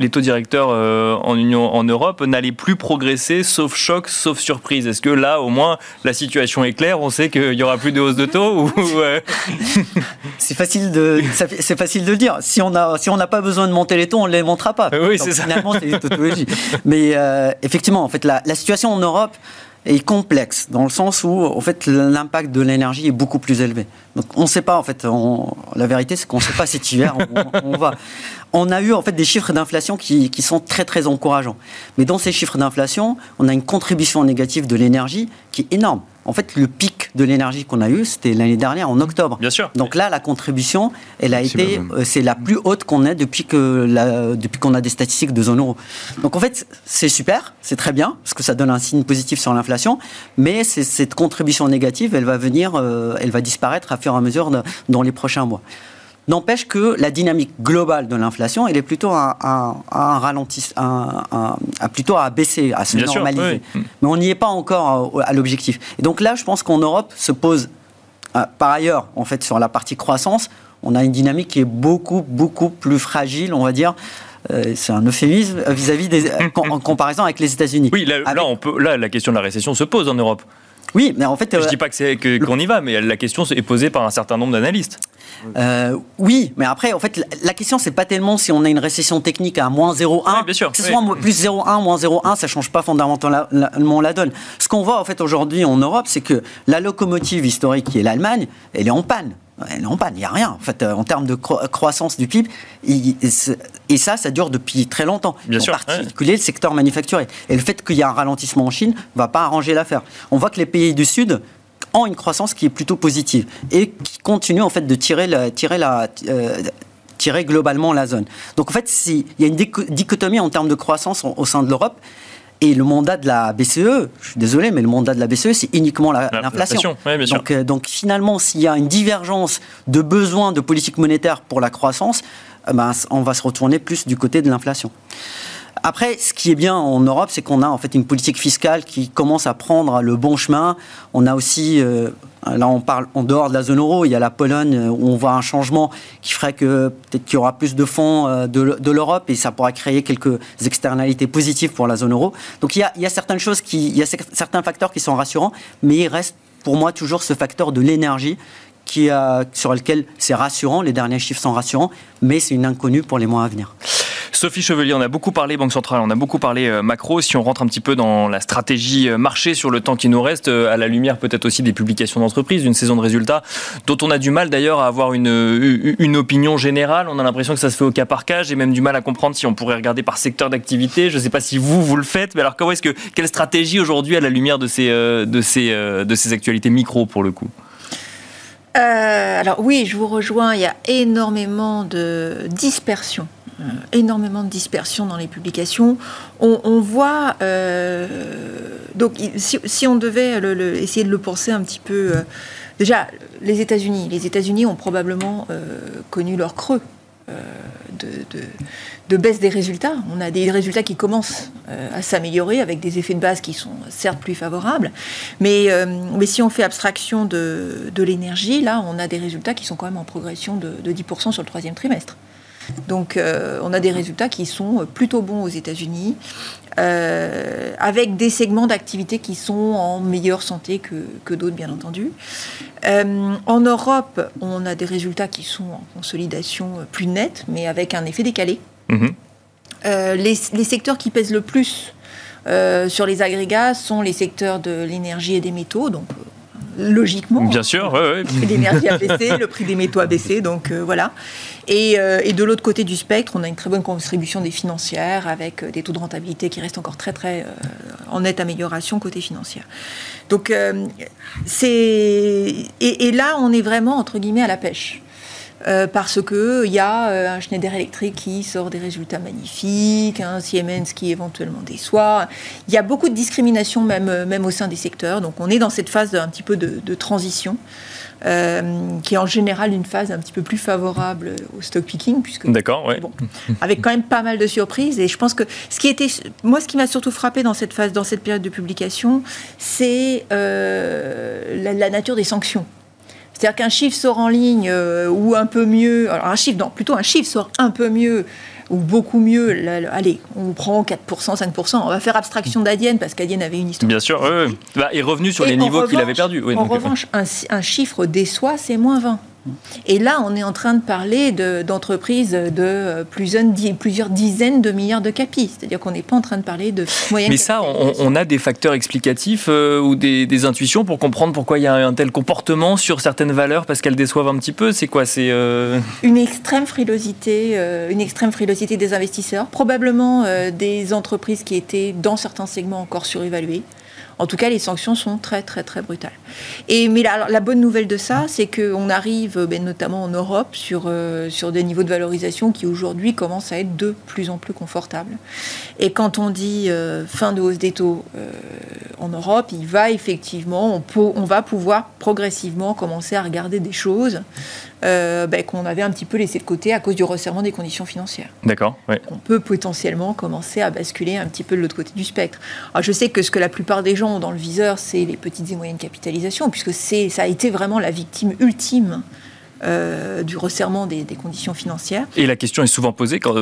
les taux directeurs euh, en Union, en Europe n'allaient plus progresser, sauf choc, sauf surprise. Est-ce que là, au moins, la situation est claire On sait qu'il y aura plus de hausse de taux (laughs) C'est facile de, c'est facile de le dire. Si on a, si on n'a pas besoin de monter les taux, on ne les montera pas. Oui, c'est ça. Finalement, c'est une tautologie. Mais euh, effectivement, en fait, la, la situation en Europe est complexe dans le sens où en fait l'impact de l'énergie est beaucoup plus élevé. Donc on ne sait pas en fait. la vérité c'est qu'on ne sait pas cet hiver. on, va. On a eu en fait des chiffres d'inflation qui, qui, sont très très encourageants. Mais dans ces chiffres d'inflation, on a une contribution négative de l'énergie qui est énorme. En fait, le pic de l'énergie qu'on a eu, c'était l'année dernière, en octobre. Bien sûr. Donc là, la contribution, elle a été, euh, c'est la plus haute qu'on ait depuis que la, depuis qu'on a des statistiques de zone euro. Donc en fait, c'est super, c'est très bien parce que ça donne un signe positif sur l'inflation, mais cette contribution négative, elle va venir, euh, elle va disparaître à fur et à mesure dans les prochains mois. N'empêche que la dynamique globale de l'inflation, elle est plutôt à, un ralentissement, à, plutôt à baisser, à se normaliser. Mais on n'y est pas encore à, l'objectif. Et donc là, je pense qu'en Europe se pose, euh, par ailleurs, en fait, sur la partie croissance, on a une dynamique qui est beaucoup, beaucoup plus fragile, on va dire, euh, c'est un euphémisme vis-à-vis des (laughs) en comparaison avec les États-Unis. Oui, là, on peut, là, la question de la récession se pose en Europe. Oui, mais en fait. Je ne dis pas que c'est qu'on y va, mais la question est posée par un certain nombre d'analystes. Euh, oui, mais après, en fait, la question, c'est pas tellement si on a une récession technique à moins 0,1. bien sûr. Que ce soit plus 0,1, moins 0,1, ça change pas fondamentalement la donne. Ce qu'on voit, en fait, aujourd'hui en Europe, c'est que la locomotive historique qui est l'Allemagne, elle est en panne. Elle est en panne, il n'y a rien. En fait, euh, en termes de croissance du PIB, et ça, ça dure depuis très longtemps. Bien en sûr, particulier le secteur manufacturier. Et le fait qu'il y a un ralentissement en Chine ne va pas arranger l'affaire. On voit que les pays du Sud ont une croissance qui est plutôt positive et qui continue en fait de tirer, la, tirer, la, euh, tirer globalement la zone. Donc en fait, il y a une dichotomie en termes de croissance au sein de l'Europe. Et le mandat de la BCE, je suis désolé, mais le mandat de la BCE, c'est uniquement l'inflation. donc, euh, donc, finalement, s'il y a une divergence de besoins de politique monétaire pour la croissance, euh, ben, on va se retourner plus du côté de l'inflation. Après, ce qui est bien en Europe, c'est qu'on a en fait une politique fiscale qui commence à prendre le bon chemin. On a aussi, euh, là on parle en dehors de la zone euro, il y a la Pologne euh, où on voit un changement qui ferait que peut-être qu'il y aura plus de fonds euh, de, l'Europe et ça pourra créer quelques externalités positives pour la zone euro. Donc il y a, il y a certaines choses qui, il y a certains facteurs qui sont rassurants, mais il reste pour moi toujours ce facteur de l'énergie qui a, sur lequel c'est rassurant, les derniers chiffres sont rassurants, mais c'est une inconnue pour les mois à venir. Sophie Chevelier, on a beaucoup parlé Banque Centrale, on a beaucoup parlé euh, macro. Si on rentre un petit peu dans la stratégie euh, marché sur le temps qui nous reste, euh, à la lumière peut-être aussi des publications d'entreprises, d'une saison de résultats, dont on a du mal d'ailleurs à avoir une, opinion générale. On a l'impression que ça se fait au cas par cas. J'ai même du mal à comprendre si on pourrait regarder par secteur d'activité. Je ne sais pas si vous, vous le faites, mais alors comment est-ce que, quelle stratégie aujourd'hui à la lumière de ces, de ces, de ces actualités micro pour le coup? Alors oui, je vous rejoins, il y a énormément de dispersion énormément de dispersion dans les publications. On, voit, euh, donc si, on devait essayer de le penser un petit peu, euh, déjà les États-Unis, les États-Unis ont probablement connu leur creux. De, baisse des résultats. On a des résultats qui commencent à s'améliorer avec des effets de base qui sont certes plus favorables. Mais, mais si on fait abstraction de, l'énergie, là, on a des résultats qui sont quand même en progression de 10% sur le troisième trimestre. Donc euh, on a des résultats qui sont plutôt bons aux États-Unis, euh, avec des segments d'activité qui sont en meilleure santé que, d'autres, bien entendu. Euh, en Europe, on a des résultats qui sont en consolidation plus nette, mais avec un effet décalé. Mhm. Les, les, secteurs qui pèsent le plus sur les agrégats sont les secteurs de l'énergie et des métaux, donc logiquement. Bien sûr, ouais, Le prix de l'énergie a baissé, le prix des métaux a baissé, donc euh, voilà. Euh, et, de l'autre côté du spectre, on a une très bonne contribution des financières avec euh, des taux de rentabilité qui restent encore très très en nette amélioration côté financière. Donc c'est et, là on est vraiment entre guillemets à la pêche. Euh, parce qu'il y a euh, un Schneider Electric qui sort des résultats magnifiques, un Siemens qui éventuellement déçoit. Il y a beaucoup de discrimination même, euh, même au sein des secteurs. Donc on est dans cette phase un petit peu de, transition. qui est en général une phase un petit peu plus favorable au stock picking, puisque d'accord, ouais. bon, avec quand même pas mal de surprises. Et je pense que ce qui était, moi, ce qui m'a surtout frappé dans cette phase, dans cette période de publication, c'est la, nature des sanctions. C'est-à-dire qu'un chiffre sort en ligne euh, ou un peu mieux, alors un chiffre, non, plutôt un chiffre sort un peu mieux ou beaucoup mieux, allez, on prend 4%, 5%, on va faire abstraction d'Adienne parce qu'Adienne avait une histoire. Bien sûr, oui, bah, est revenu sur les niveaux qu'il avait perdus. en revanche, un, un, chiffre déçoit, c'est moins 20. Et là, on est en train de parler d'entreprises de, plusieurs dizaines de milliards de capis. C'est-à-dire qu'on n'est pas en train de parler de moyennes. Mais ça, on, a des facteurs explicatifs euh, ou des, intuitions pour comprendre pourquoi il y a un tel comportement sur certaines valeurs parce qu'elles déçoivent un petit peu. C'est quoi C'est euh, une extrême frilosité, euh, une extrême frilosité des investisseurs, probablement des entreprises qui étaient dans certains segments encore surévaluées. En tout cas, les sanctions sont très, très, très brutales. Mais la, bonne nouvelle de ça, c'est qu'on arrive, ben, notamment en Europe, sur, euh, sur des niveaux de valorisation qui aujourd'hui commencent à être de plus en plus confortables. Et quand on dit euh, fin de hausse des taux euh, en Europe, il va effectivement, on, on va pouvoir progressivement commencer à regarder des choses euh, ben, qu'on avait un petit peu laissé de côté à cause du resserrement des conditions financières. D'accord. On peut potentiellement commencer à basculer un petit peu de l'autre côté du spectre. Alors, je sais que ce que la plupart des gens ont dans le viseur, c'est les petites et moyennes capitalisations, puisque ça a été vraiment la victime ultime du resserrement des, conditions financières. Et la question est souvent posée quand,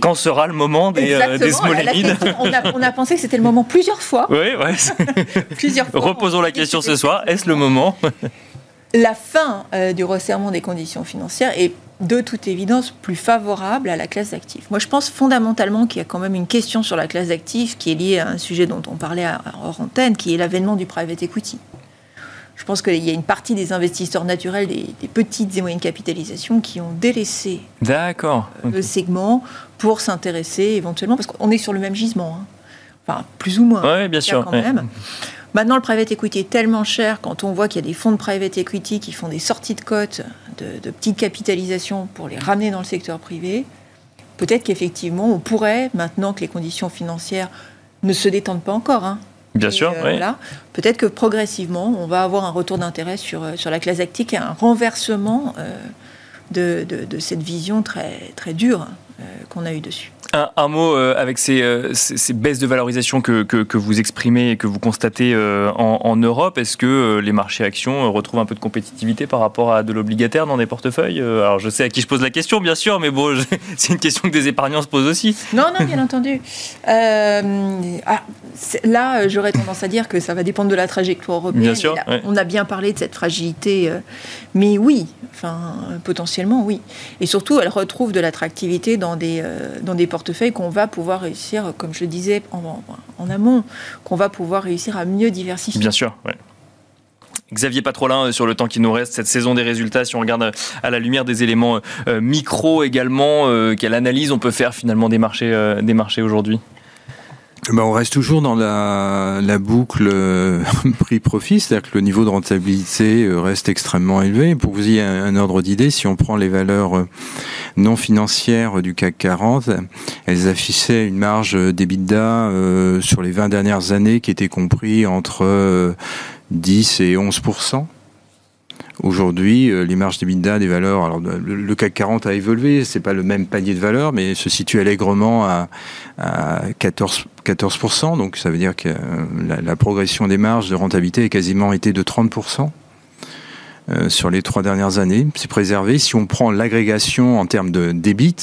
quand, sera le moment des, des small on, a, on a pensé que c'était le moment plusieurs fois. Oui, ouais. (laughs) plusieurs fois. Reposons la question ce soir. Est-ce le moment (laughs) La fin du resserrement des conditions financières est de toute évidence plus favorable à la classe d'actifs. Moi, je pense fondamentalement qu'il y a quand même une question sur la classe d'actifs qui est liée à un sujet dont on parlait hors antenne, qui est l'avènement du private equity. Je pense qu'il y a une partie des investisseurs naturels des, petites et moyennes capitalisations qui ont délaissé le segment pour s'intéresser éventuellement, parce qu'on est sur le même gisement, hein. enfin plus ou moins, oui, bien sûr, quand même. Maintenant, le private equity est tellement cher quand on voit qu'il y a des fonds de private equity qui font des sorties de cotes de, de petites capitalisations pour les ramener dans le secteur privé. Peut-être qu'effectivement, on pourrait, maintenant que les conditions financières ne se détendent pas encore, hein, Bien sûr, euh, oui. Peut-être que progressivement, on va avoir un retour d'intérêt sur, euh, sur la classe actique et un renversement euh, de, de, cette vision très, très dure qu'on a eue dessus. Un, mot euh, avec euh, ces, ces, baisses de valorisation que, que, vous exprimez et que vous constatez euh, en, Europe. Est-ce que les marchés actions retrouvent un peu de compétitivité par rapport à de l'obligataire dans des portefeuilles Alors je sais à qui je pose la question, bien sûr, mais bon, (laughs) c'est une question que des épargnants se posent aussi. Non, non, bien (laughs) entendu. Ah, là, j'aurais tendance à dire que ça va dépendre de la trajectoire européenne. Bien sûr. On a bien parlé de cette fragilité, mais oui, enfin, potentiellement, oui. Et surtout, elle retrouve de l'attractivité dans des, dans des portefeuilles portefeuille qu'on va pouvoir réussir, comme je le disais en, amont, qu'on va pouvoir réussir à mieux diversifier. Bien sûr, ouais. Xavier Patrolin, euh, sur le temps qui nous reste, cette saison des résultats, si on regarde euh, à la lumière des éléments euh, micro également, quelle analyse on peut faire finalement des marchés, des marchés aujourd'hui? Ben, on reste toujours dans la, la boucle euh, (laughs) prix-profit, c'est-à-dire que le niveau de rentabilité euh, reste extrêmement élevé. Pour que vous ayez un, ordre d'idée, si on prend les valeurs euh, non financières du CAC 40, elles affichaient une marge d'EBITDA euh, sur les 20 dernières années qui était compris entre 10 et 11 Aujourd'hui, euh, les marges d'EBITDA des valeurs, alors le CAC 40 a évolué, c'est pas le même panier de valeurs, mais se situe allègrement à, 14, 14%. Donc ça veut dire que euh, la, progression des marges de rentabilité a quasiment été de 30%. Euh, sur les trois dernières années. C'est préservé. Si on prend l'agrégation en termes de débit,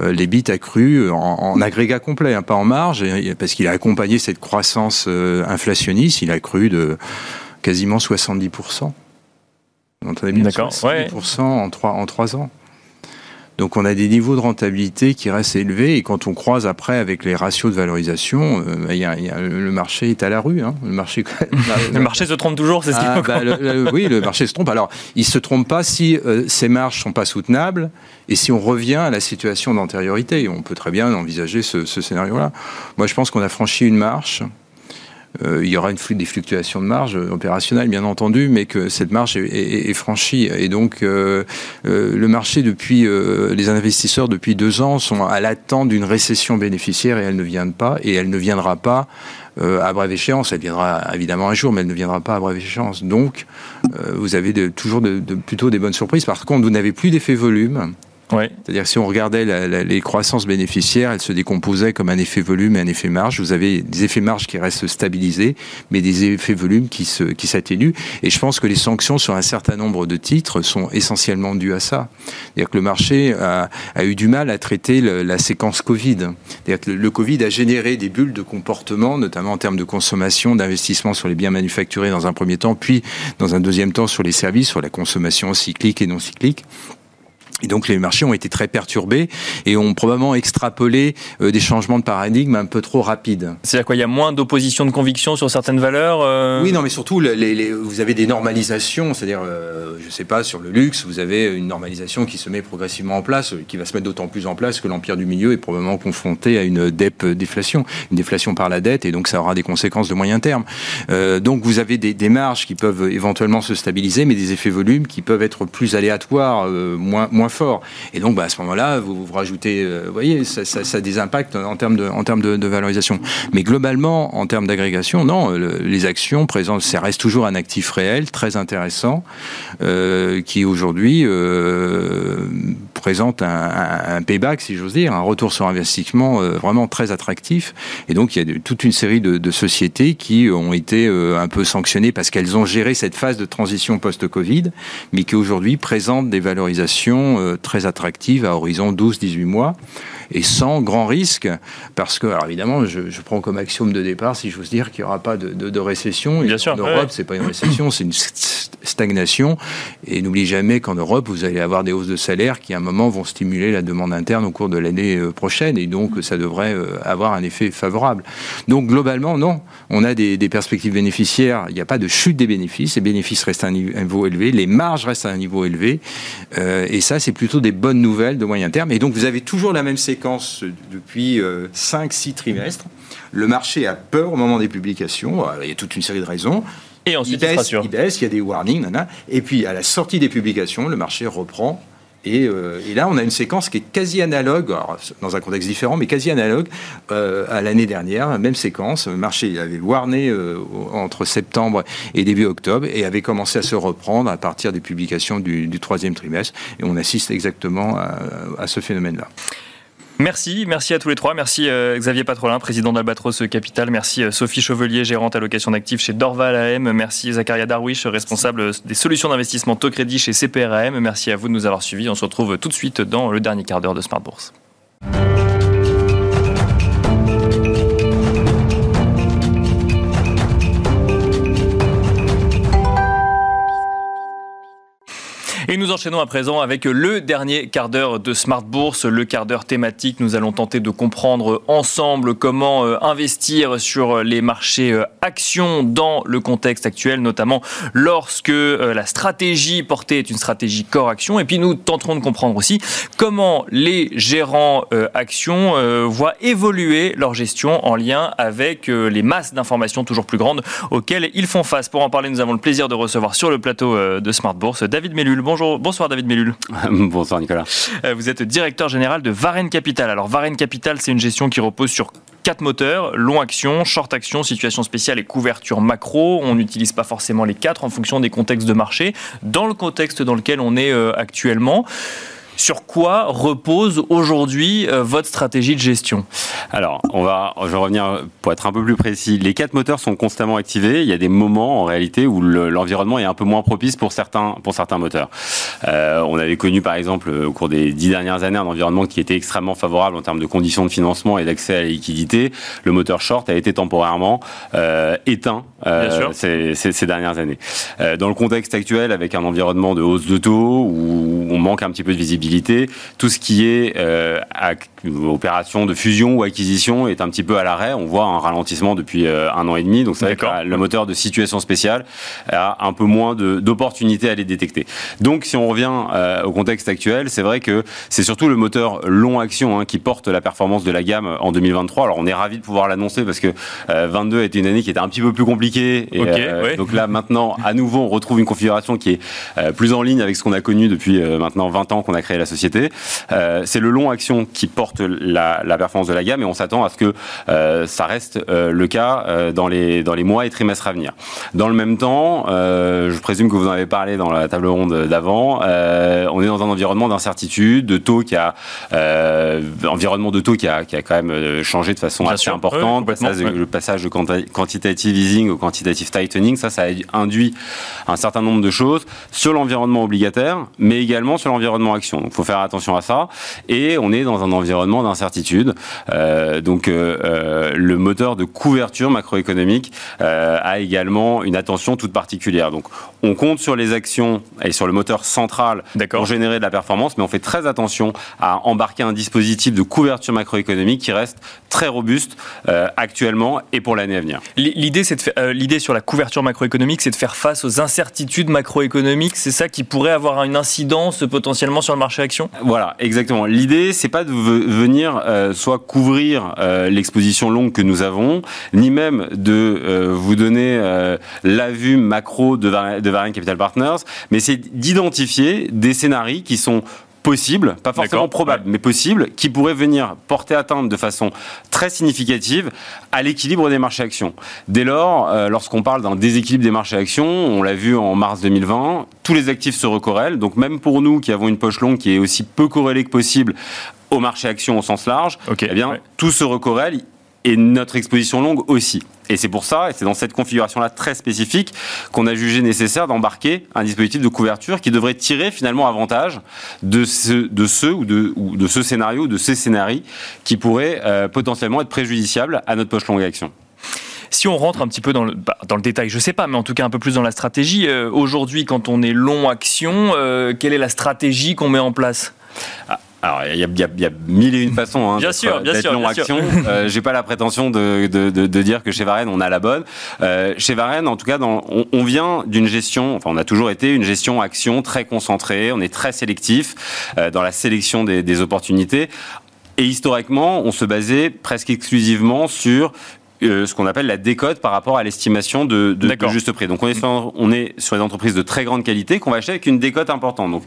euh, l'EBIT a cru en, agrégat complet, hein, pas en marge, parce qu'il a accompagné cette croissance inflationniste, il a cru de quasiment 70%. D'accord. 70% en 3, en 3 ans. Donc on a des niveaux de rentabilité qui restent élevés et quand on croise après avec les ratios de valorisation, euh, bah, y a, le marché est à la rue. Hein. Le, marché, (laughs) le marché se trompe toujours, c'est ce qu'il ah, bah, Oui, le marché se trompe. Alors il se trompe pas si euh, ces marges sont pas soutenables et si on revient à la situation d'antériorité. On peut très bien envisager ce, ce scénario-là. Moi je pense qu'on a franchi une marche euh, il y aura des fluctuations de marge opérationnelle, bien entendu, mais que cette marge est, franchie. Et donc, euh, euh, le marché, depuis les investisseurs, depuis deux ans, sont à l'attente d'une récession bénéficiaire et elle ne vient pas, et elle ne viendra pas à brève échéance. Elle viendra évidemment un jour, mais elle ne viendra pas à brève échéance. Donc, vous avez toujours plutôt des bonnes surprises. Par contre, vous n'avez plus d'effet volume. C'est-à-dire que si on regardait les croissances bénéficiaires, elles se décomposaient comme un effet volume et un effet marge. Vous avez des effets marge qui restent stabilisés, mais des effets volume qui s'atténuent. Et je pense que les sanctions sur un certain nombre de titres sont essentiellement dues à ça. C'est-à-dire que le marché a, eu du mal à traiter la séquence Covid. C'est-à-dire que le, Covid a généré des bulles de comportement, notamment en termes de consommation, d'investissement sur les biens manufacturés dans un premier temps, puis dans un deuxième temps sur les services, sur la consommation cyclique et non cyclique. Et donc les marchés ont été très perturbés et ont probablement extrapolé euh, des changements de paradigme un peu trop rapides. C'est-à-dire quoi Il y a moins d'opposition de conviction sur certaines valeurs euh Oui, non, mais surtout, les, vous avez des normalisations, c'est-à-dire, euh, je ne sais pas, sur le luxe, vous avez une normalisation qui se met progressivement en place, qui va se mettre d'autant plus en place que l'empire du milieu est probablement confronté à une dette déflation, une déflation par la dette, et donc ça aura des conséquences de moyen terme. donc vous avez des, des, marges qui peuvent éventuellement se stabiliser, mais des effets volumes qui peuvent être plus aléatoires, moins, moins fort. Et donc, bah, à ce moment-là, vous, vous rajoutez, euh, vous voyez, ça, a des impacts en termes de, en termes de, valorisation. Mais globalement, en termes d'agrégation, non, les actions présentent, ça reste toujours un actif réel, très intéressant, euh, qui aujourd'hui euh, présente un, payback, si j'ose dire, un retour sur investissement vraiment très attractif. Et donc il y a toute une série de, de, sociétés qui ont été un peu sanctionnées parce qu'elles ont géré cette phase de transition post-Covid, mais qui aujourd'hui présentent des valorisations très attractives à horizon 12-18 mois et sans grand risque, parce que, alors évidemment, je, prends comme axiome de départ, si j'ose dire, qu'il n'y aura pas de, récession. Bien sûr, en Europe, c'est pas une récession, c'est une stagnation. Et n'oubliez jamais qu'en Europe, vous allez avoir des hausses de salaire qui, à un moment, vont stimuler la demande interne au cours de l'année euh, prochaine, et donc ça devrait euh, avoir un effet favorable. Donc globalement, non, on a des, perspectives bénéficiaires. Il n'y a pas de chute des bénéfices. Les bénéfices restent à un niveau élevé, les marges restent à un niveau élevé, euh, et ça, c'est plutôt des bonnes nouvelles de moyen terme. Et donc, vous avez toujours la même séquence depuis 5-6 euh, trimestres. Le marché a peur au moment des publications. Il y a toute une série de raisons. Et ensuite, il baisse, il, baisse, il y a des warnings. Et puis, à la sortie des publications, le marché reprend euh, et, là, on a une séquence qui est quasi analogue, dans un contexte différent, mais quasi analogue euh, à l'année dernière, même séquence. Le marché avait warné entre septembre et début octobre et avait commencé à se reprendre à partir des publications du, troisième trimestre. Et on assiste exactement à ce phénomène-là. Merci, merci à tous les trois. Merci euh, Xavier Patrolin, président d'Albatros Capital. Merci euh, Sophie Chevelier, gérante allocation d'actifs chez Dorval AM. Merci Zacharia Darwish, responsable des solutions d'investissement taux crédit chez CPRAM. Merci à vous de nous avoir suivis. On se retrouve tout de suite dans le dernier quart d'heure de Smart Bourse. Et nous enchaînons à présent avec le dernier quart d'heure de Smart Bourse, le quart d'heure thématique. Nous allons tenter de comprendre ensemble comment euh, investir sur les marchés euh, actions dans le contexte actuel, notamment lorsque euh, la stratégie portée est une stratégie core action. Et puis nous tenterons de comprendre aussi comment les gérants actions voient évoluer leur gestion en lien avec les masses d'informations toujours plus grandes auxquelles ils font face. Pour en parler, nous avons le plaisir de recevoir sur le plateau de Smart Bourse David Mellul. Bonjour bonsoir David Mellul. (laughs) bonsoir Nicolas. Euh, vous êtes directeur général de Varenne Capital. Alors Varenne Capital, c'est une gestion qui repose sur quatre moteurs, long action, short action, situation spéciale et couverture macro. On n'utilise pas forcément les quatre en fonction des contextes de marché, dans le contexte dans lequel on est euh, actuellement. Sur quoi repose aujourd'hui euh, votre stratégie de gestion? Alors, on va, je vais revenir pour être un peu plus précis. Les quatre moteurs sont constamment activés. Il y a des moments en réalité où l'environnement est un peu moins propice pour certains, pour certains moteurs. Euh, on avait connu par exemple au cours des dix dernières années un environnement qui était extrêmement favorable en termes de conditions de financement et d'accès à la liquidité. Le moteur short a été temporairement euh, éteint ces, ces, ces, dernières années. dans le contexte actuel, avec un environnement de hausse de taux où on manque un petit peu de visibilité tout ce qui est euh, opération de fusion ou acquisition est un petit peu à l'arrêt. On voit un ralentissement depuis euh, un an et demi. Donc c'est vrai que le moteur de situation spéciale a un peu moins d'opportunités à les détecter. Donc si on revient euh, au contexte actuel, c'est vrai que c'est surtout le moteur long action hein, qui porte la performance de la gamme en 2023. Alors on est ravi de pouvoir l'annoncer parce que 22 était une année qui était un petit peu plus compliquée. Et, Donc là maintenant, à nouveau, on retrouve une configuration qui est plus en ligne avec ce qu'on a connu depuis maintenant 20 ans qu'on a créé la société. Euh, c'est le long action qui porte la, performance de la gamme et on s'attend à ce que euh, ça reste euh, le cas dans, les, dans les mois et trimestres à venir. Dans le même temps, je présume que vous en avez parlé dans la table ronde d'avant, on est dans un environnement d'incertitude, de taux qui a environnement de taux qui a, qui a quand même changé de façon assez importante. le passage de quantitative easing au quantitative tightening, ça, ça a induit un certain nombre de choses sur l'environnement obligataire, mais également sur l'environnement action. Donc, il faut faire attention à ça. Et on est dans un environnement d'incertitude. Euh, donc, euh, euh, le moteur de couverture macroéconomique a également une attention toute particulière. Donc, on compte sur les actions et sur le moteur central pour générer de la performance, mais on fait très attention à embarquer un dispositif de couverture macroéconomique qui reste très robuste actuellement et pour l'année à venir. L'idée, c'est l'idée sur la couverture macroéconomique, c'est de faire face aux incertitudes macroéconomiques. C'est ça qui pourrait avoir une incidence potentiellement sur le marché Voilà, exactement. L'idée, c'est pas de venir euh, soit couvrir euh, l'exposition longue que nous avons, ni même de euh, vous donner la vue macro de, de Varian Capital Partners, mais c'est d'identifier des scénarios qui sont possibles, pas forcément D'accord. probables, mais possibles, qui pourraient venir porter atteinte de façon très significative à l'équilibre des marchés actions. Dès lors, euh, lorsqu'on parle d'un déséquilibre des marchés actions, on l'a vu en mars 2020, tous les actifs se recorrèlent. Donc même pour nous qui avons une poche longue qui est aussi peu corrélée que possible au marché actions au sens large, eh bien ouais. tout se recorrèle et notre exposition longue aussi. Et c'est pour ça, et c'est dans cette configuration-là très spécifique, qu'on a jugé nécessaire d'embarquer un dispositif de couverture qui devrait tirer finalement avantage de ce, de ce ou de, ou de ce scénario, de ces scénarios qui pourraient euh, potentiellement être préjudiciables à notre poche longue action. Si on rentre un petit peu dans le, bah, dans le détail, je sais pas, mais en tout cas un peu plus dans la stratégie, euh, aujourd'hui, quand on est long action, euh, quelle est la stratégie qu'on met en place? Alors, il y, a- y y mille et une façons hein, Bien sûr, bien d'être sûr, long bien sûr. action. Euh, J'ai pas la prétention de, de- de- de dire que chez Varenne, on a la bonne. Euh, chez Varenne, en tout cas, dans, on, on vient d'une gestion, enfin, on a toujours été une gestion action très concentrée. On est très sélectif euh, dans la sélection des, des opportunités. Et historiquement, on se basait presque exclusivement sur euh, ce qu'on appelle la décote par rapport à l'estimation de, de, de D'accord. juste prix. Donc on est, sur, on est sur des entreprises de très grande qualité qu'on va acheter avec une décote importante. Donc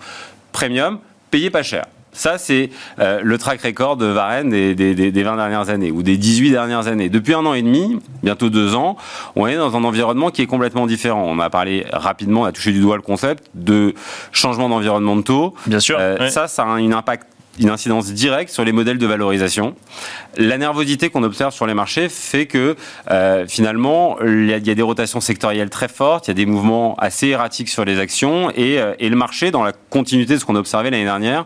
premium, payé pas cher. Ça, c'est euh, le track record de Varenne des, des, des, des 20 dernières années ou des 18 dernières années. Depuis un an et demi, bientôt deux ans, on est dans un environnement qui est complètement différent. On a parlé rapidement, on a touché du doigt le concept de changement d'environnement de taux. Bien sûr. Euh, ouais. Ça, ça a un impact une incidence directe sur les modèles de valorisation. La nervosité qu'on observe sur les marchés fait que euh, finalement, il y, a, des rotations sectorielles très fortes, il y a des mouvements assez erratiques sur les actions et, euh, le marché, dans la continuité de ce qu'on a observé l'année dernière,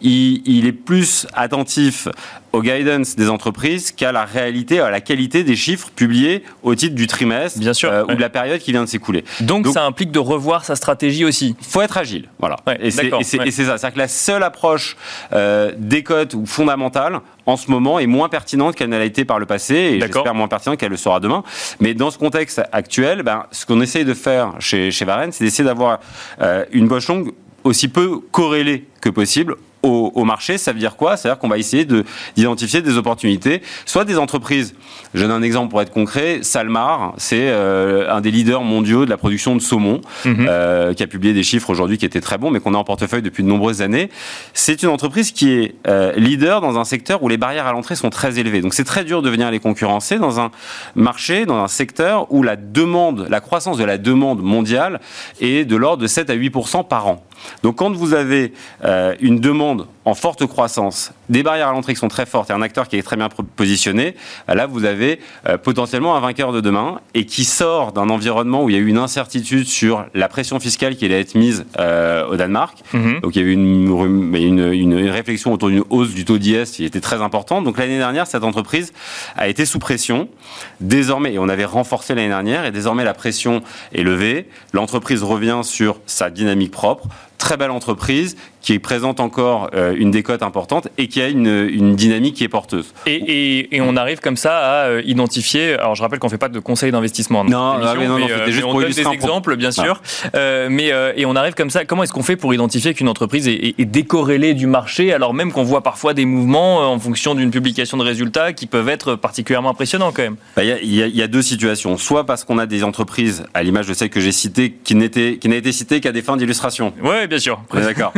il est plus attentif au guidance des entreprises qu'à la réalité, à la qualité des chiffres publiés au titre du trimestre Bien sûr, euh, ouais. ou de la période qui vient de s'écouler. donc, donc- ça implique de revoir sa stratégie aussi. Il faut être agile, voilà. Ouais, et c'est ouais. ça. C'est-à-dire que la seule approche euh, décote ou fondamentale en ce moment est moins pertinente qu'elle ne l'a été par le passé et j'espère moins pertinente qu'elle le sera demain. Mais dans ce contexte actuel, ben, ce qu'on essaye de faire chez, chez Varenne, c'est d'essayer d'avoir euh, une poche longue aussi peu corrélée que possible au, au marché, ça veut dire quoi? Ça veut dire qu'on va essayer de- d'identifier des opportunités, soit des entreprises. Je donne un exemple pour être concret. Salmar, c'est euh, un des leaders mondiaux de la production de saumon, Mhm. euh, qui a publié des chiffres aujourd'hui qui étaient très bons, mais qu'on a en portefeuille depuis de nombreuses années. C'est une entreprise qui est euh, leader dans un secteur où les barrières à l'entrée sont très élevées. Donc c'est très dur de venir les concurrencer dans un marché, dans un secteur où la demande, la croissance de la demande mondiale est de l'ordre de 7 à 8% par an. Donc quand vous avez euh, une demande en forte croissance, des barrières à l'entrée qui sont très fortes et un acteur qui est très bien positionné, euh, là vous avez euh, potentiellement un vainqueur de demain et qui sort d'un environnement où il y a eu une incertitude sur la pression fiscale qui allait être mise euh, au Danemark. Mhm. Donc il y a eu une, une, une- une réflexion autour d'une hausse du taux d'IS qui était très importante. Donc l'année dernière, cette entreprise a été sous pression. Désormais, et on avait renforcé l'année dernière, et désormais la pression est levée. L'entreprise revient sur sa dynamique propre. Très belle entreprise qui présente encore euh, une décote importante et qui a une, une dynamique qui est porteuse. Et, et- et on arrive comme ça à euh, identifier. Alors je rappelle qu'on fait pas de conseils d'investissement. Non, ah oui, non, non, mais, c'était euh, juste mais on pour donne des pro- exemples, bien sûr. Mais et on arrive comme ça. Comment est-ce qu'on fait pour identifier qu'une entreprise est, décorrélée du marché, alors même qu'on voit parfois des mouvements en fonction d'une publication de résultats qui peuvent être particulièrement impressionnants quand même? Bah, Il y, a- y y deux situations. Soit parce qu'on a des entreprises, à l'image de celle que j'ai citée, qui n'étaient- qui n'a été citée qu'à des fins d'illustration. Ouais, bien sûr. On D'accord,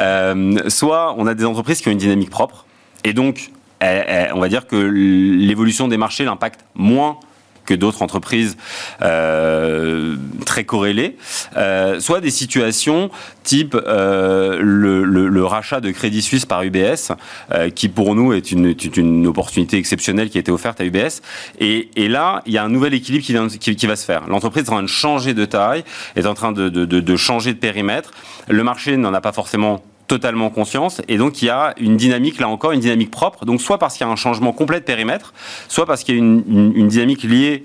Euh, soit on a des entreprises qui ont une dynamique propre, et donc elles- elles- on va dire que l'évolution des marchés l'impacte moins que d'autres entreprises euh, très corrélées, Euh, soit des situations type euh, le, le- le rachat de Crédit Suisse par UBS, euh, qui pour nous est une, une opportunité exceptionnelle qui a été offerte à UBS. Et, et là, il y a un nouvel équilibre qui, qui, qui va se faire. L'entreprise est en train de changer de taille, est en train de, de- de- de changer de périmètre. Le marché n'en a pas forcément totalement conscience et donc il y a une dynamique là encore une dynamique propre donc soit parce qu'il y a un changement complet de périmètre soit parce qu'il y a une, une- une dynamique liée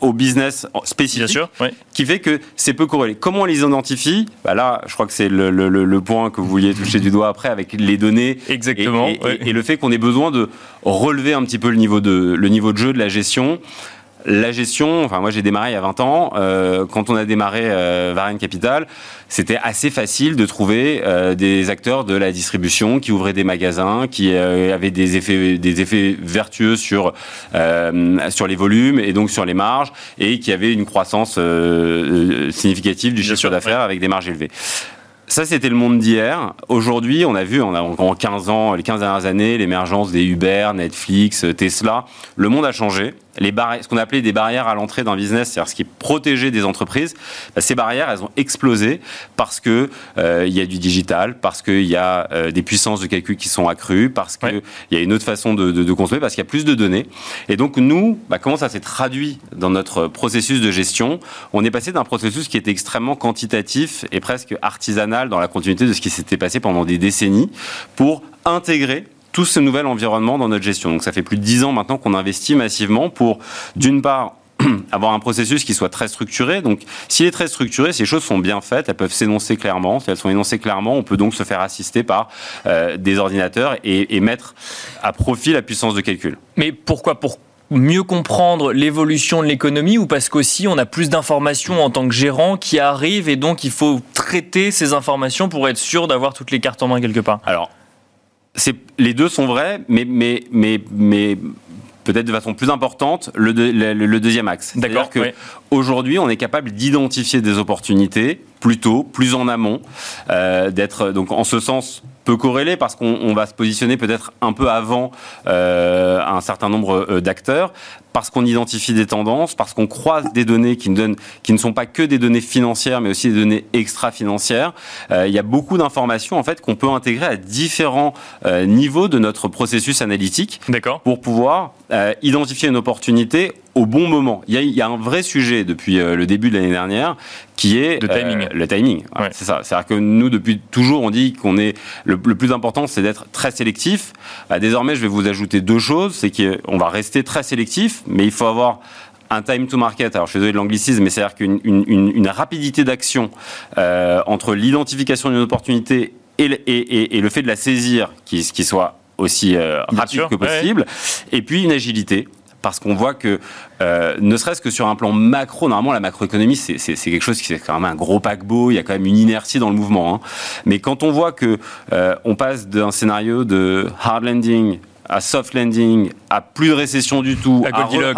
au business spécifique sûr. qui fait que c'est peu corrélé. Comment on les identifie? Bah Là, je crois que c'est le, le- le- le point que vous vouliez toucher du doigt après avec les données Exactement. et, et le fait qu'on ait besoin de relever un petit peu le niveau de, le niveau de jeu de la gestion. La gestion, enfin moi j'ai démarré il y a 20 ans, euh, quand on a démarré euh, Varenne Capital, c'était assez facile de trouver euh, des acteurs de la distribution qui ouvraient des magasins, qui euh, avaient des effets, des effets vertueux sur, euh, sur les volumes et donc sur les marges, et qui avaient une croissance euh, significative du chiffre d'affaires avec des marges élevées. ça, c'était le monde d'hier. Aujourd'hui, on a vu, on a en 15 ans, les 15 dernières années, l'émergence des Uber, Netflix, Tesla. Le monde a changé les ce qu'on appelait des barrières à l'entrée d'un business, c'est-à-dire ce qui protégeait des entreprises, bah, ces barrières, elles ont explosé parce que euh, il y a du digital, parce qu'il y a euh, des puissances de calcul qui sont accrues, parce qu'il y a une autre façon de, de, consommer, parce qu'il y a plus de données. Et donc nous, bah, comment ça s'est traduit dans notre processus de gestion? On est passé d'un processus qui était extrêmement quantitatif et presque artisanal dans la continuité de ce qui s'était passé pendant des décennies pour intégrer tout ce nouvel environnement dans notre gestion. Donc ça fait plus de dix ans maintenant qu'on investit massivement pour, d'une part, (clears throat) avoir un processus qui soit très structuré. Donc, s'il est très structuré, ces choses sont bien faites, elles peuvent s'énoncer clairement. Si elles sont énoncées clairement, on peut donc se faire assister par euh, des ordinateurs et, et, mettre à profit la puissance de calcul. Mais pourquoi? Pour mieux comprendre l'évolution de l'économie ou parce qu'aussi on a plus d'informations en tant que gérant qui arrivent et donc il faut traiter ces informations pour être sûr d'avoir toutes les cartes en main quelque part? Alors, les deux sont vrais, mais, mais, mais, mais peut-être de façon plus importante, le, le, deuxième axe. C'est-à-dire qu'aujourd'hui, on est capable d'identifier des opportunités plus tôt, plus en amont, euh, d'être donc en ce sens peu corrélé parce qu'on va se positionner peut-être un peu avant euh, un certain nombre euh, d'acteurs, parce qu'on identifie des tendances, parce qu'on croise des données qui, donnent, qui ne sont pas que des données financières, mais aussi des données extra-financières. Euh, il y a beaucoup d'informations en fait qu'on peut intégrer à différents niveaux de notre processus analytique pour pouvoir identifier une opportunité au bon moment. Il y, a, il y a un vrai sujet depuis euh, le début de l'année dernière qui est le timing. Euh, le timing. C'est ça. C'est-à-dire que nous, depuis toujours, on dit qu'on est le, plus important, c'est d'être très sélectif. Bah, désormais, je vais vous ajouter deux choses. C'est qu'on va rester très sélectif, mais il faut avoir un time to market, alors je suis désolé de l'anglicisme, mais c'est-à-dire qu'une une, rapidité d'action euh, entre l'identification d'une opportunité et, et, et, le fait de la saisir qui, qui soit aussi rapide que possible, et puis une agilité parce qu'on voit que, euh, ne serait-ce que sur un plan macro, normalement la macroéconomie, c'est quelque chose qui est quand même un gros paquebot, il y a quand même une inertie dans le mouvement. Hein. Mais quand on voit que euh, on passe d'un scénario de hard landing à soft landing, à plus de récession du tout, à, Goldilocks,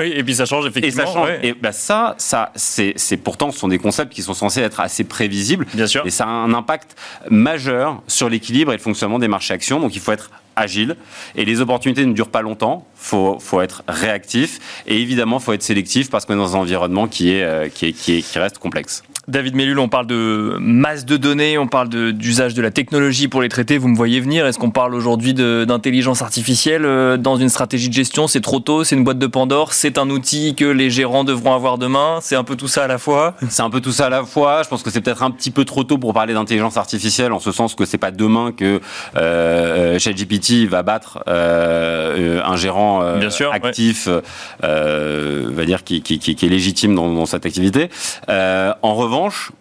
oui, et puis ça change effectivement. Et ça change. Et bah ça, ça, c'est pourtant ce sont des concepts qui sont censés être assez prévisibles. Bien sûr. Et ça a un impact majeur sur l'équilibre et le fonctionnement des marchés actions. Donc il faut être agile. Et les opportunités ne durent pas longtemps. Faut, faut être réactif. Et évidemment, faut être sélectif parce qu'on est dans un environnement qui, est, euh, qui, est, qui, est, qui reste complexe. David Mellul, on parle de masse de données, on parle d'usage de, la technologie pour les traiter. Vous me voyez venir. Est-ce qu'on parle aujourd'hui d'intelligence artificielle euh, dans une stratégie de gestion? C'est trop tôt C'est une boîte de Pandore C'est un outil que les gérants devront avoir demain C'est un peu tout ça à la fois C'est un peu tout ça à la fois. Je pense que c'est peut-être un petit peu trop tôt pour parler d'intelligence artificielle, en ce sens que c'est pas demain que euh, ChatGPT va battre euh, un gérant euh, actif, va dire qui, qui, qui, est légitime dans, dans cette activité. en revanche revanche,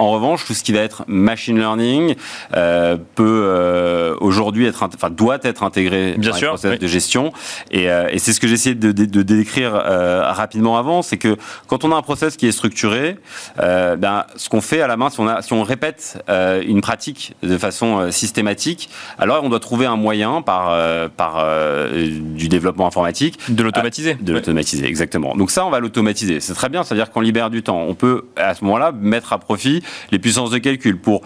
en revanche, tout ce qui va être machine learning euh, peut euh, aujourd'hui être, enfin doit être intégré Bien dans sûr, process de gestion. Et, euh, et c'est ce que j'essayais de, de, de, décrire euh, rapidement avant, c'est que quand on a un process qui est structuré, euh, ben, ce qu'on fait à la main, si on, a, si on répète une pratique de façon systématique, alors on doit trouver un moyen par par du développement informatique de l'automatiser. de l'automatiser, exactement. Donc ça, on va l'automatiser. C'est très bien, c'est-à-dire qu'on libère du temps. On peut à ce moment-là mettre à profit les puissances de calcul pour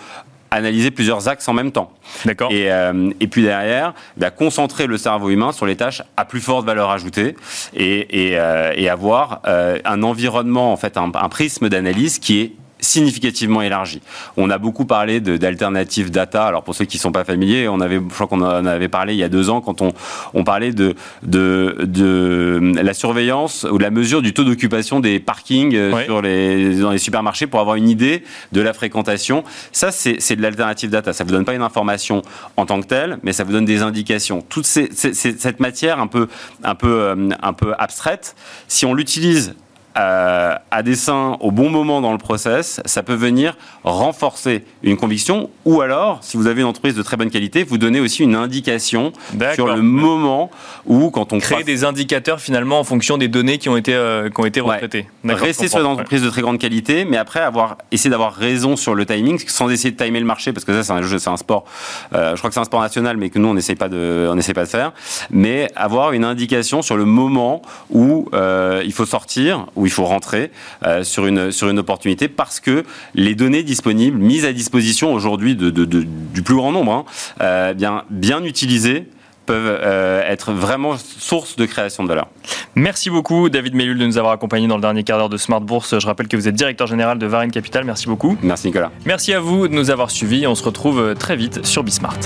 analyser plusieurs axes en même temps. D'accord. Et, euh, et, puis derrière, bah, concentrer le cerveau humain sur les tâches à plus forte valeur ajoutée et, et, euh, et avoir euh, un environnement, en fait, un, un prisme d'analyse qui est significativement élargi. On a beaucoup parlé d'alternatives data. Alors pour ceux qui ne sont pas familiers, on avait, je crois qu'on en avait parlé il y a deux ans quand on, on parlait de, de, de la surveillance ou la mesure du taux d'occupation des parkings euh, sur les, dans les supermarchés pour avoir une idée de la fréquentation. Ça, c'est de l'alternative data. Ça vous donne pas une information en tant que telle, mais ça vous donne des indications. Toute cette matière un peu, un peu, euh, un peu abstraite, si on l'utilise euh, à dessein au bon moment dans le process, ça peut venir renforcer une conviction ou alors, si vous avez une entreprise de très bonne qualité, vous donner aussi une indication sur le moment où, quand on crée des indicateurs finalement en fonction des données qui ont été euh, qui ont été retraitées. Rester sur une entreprise de très grande qualité, mais après avoir essayé d'avoir raison sur le timing, sans essayer de timer le marché, parce que ça c'est un jeu, c'est un sport. Euh, je crois que c'est un sport national, mais que nous on n'essaie pas de, on pas de faire. Mais avoir une indication sur le moment où il faut sortir, où il faut rentrer sur, une, sur une opportunité parce que les données disponibles, mises à disposition aujourd'hui de, du plus grand nombre, hein, bien, bien utilisées, peuvent être vraiment source de création de valeur. Merci beaucoup David Mellul de nous avoir accompagnés dans le dernier quart d'heure de Smart Bourse. Je rappelle que vous êtes directeur général de Varine Capital. Merci beaucoup. Merci Nicolas. Merci à vous de nous avoir suivis. On se retrouve très vite sur Bismart.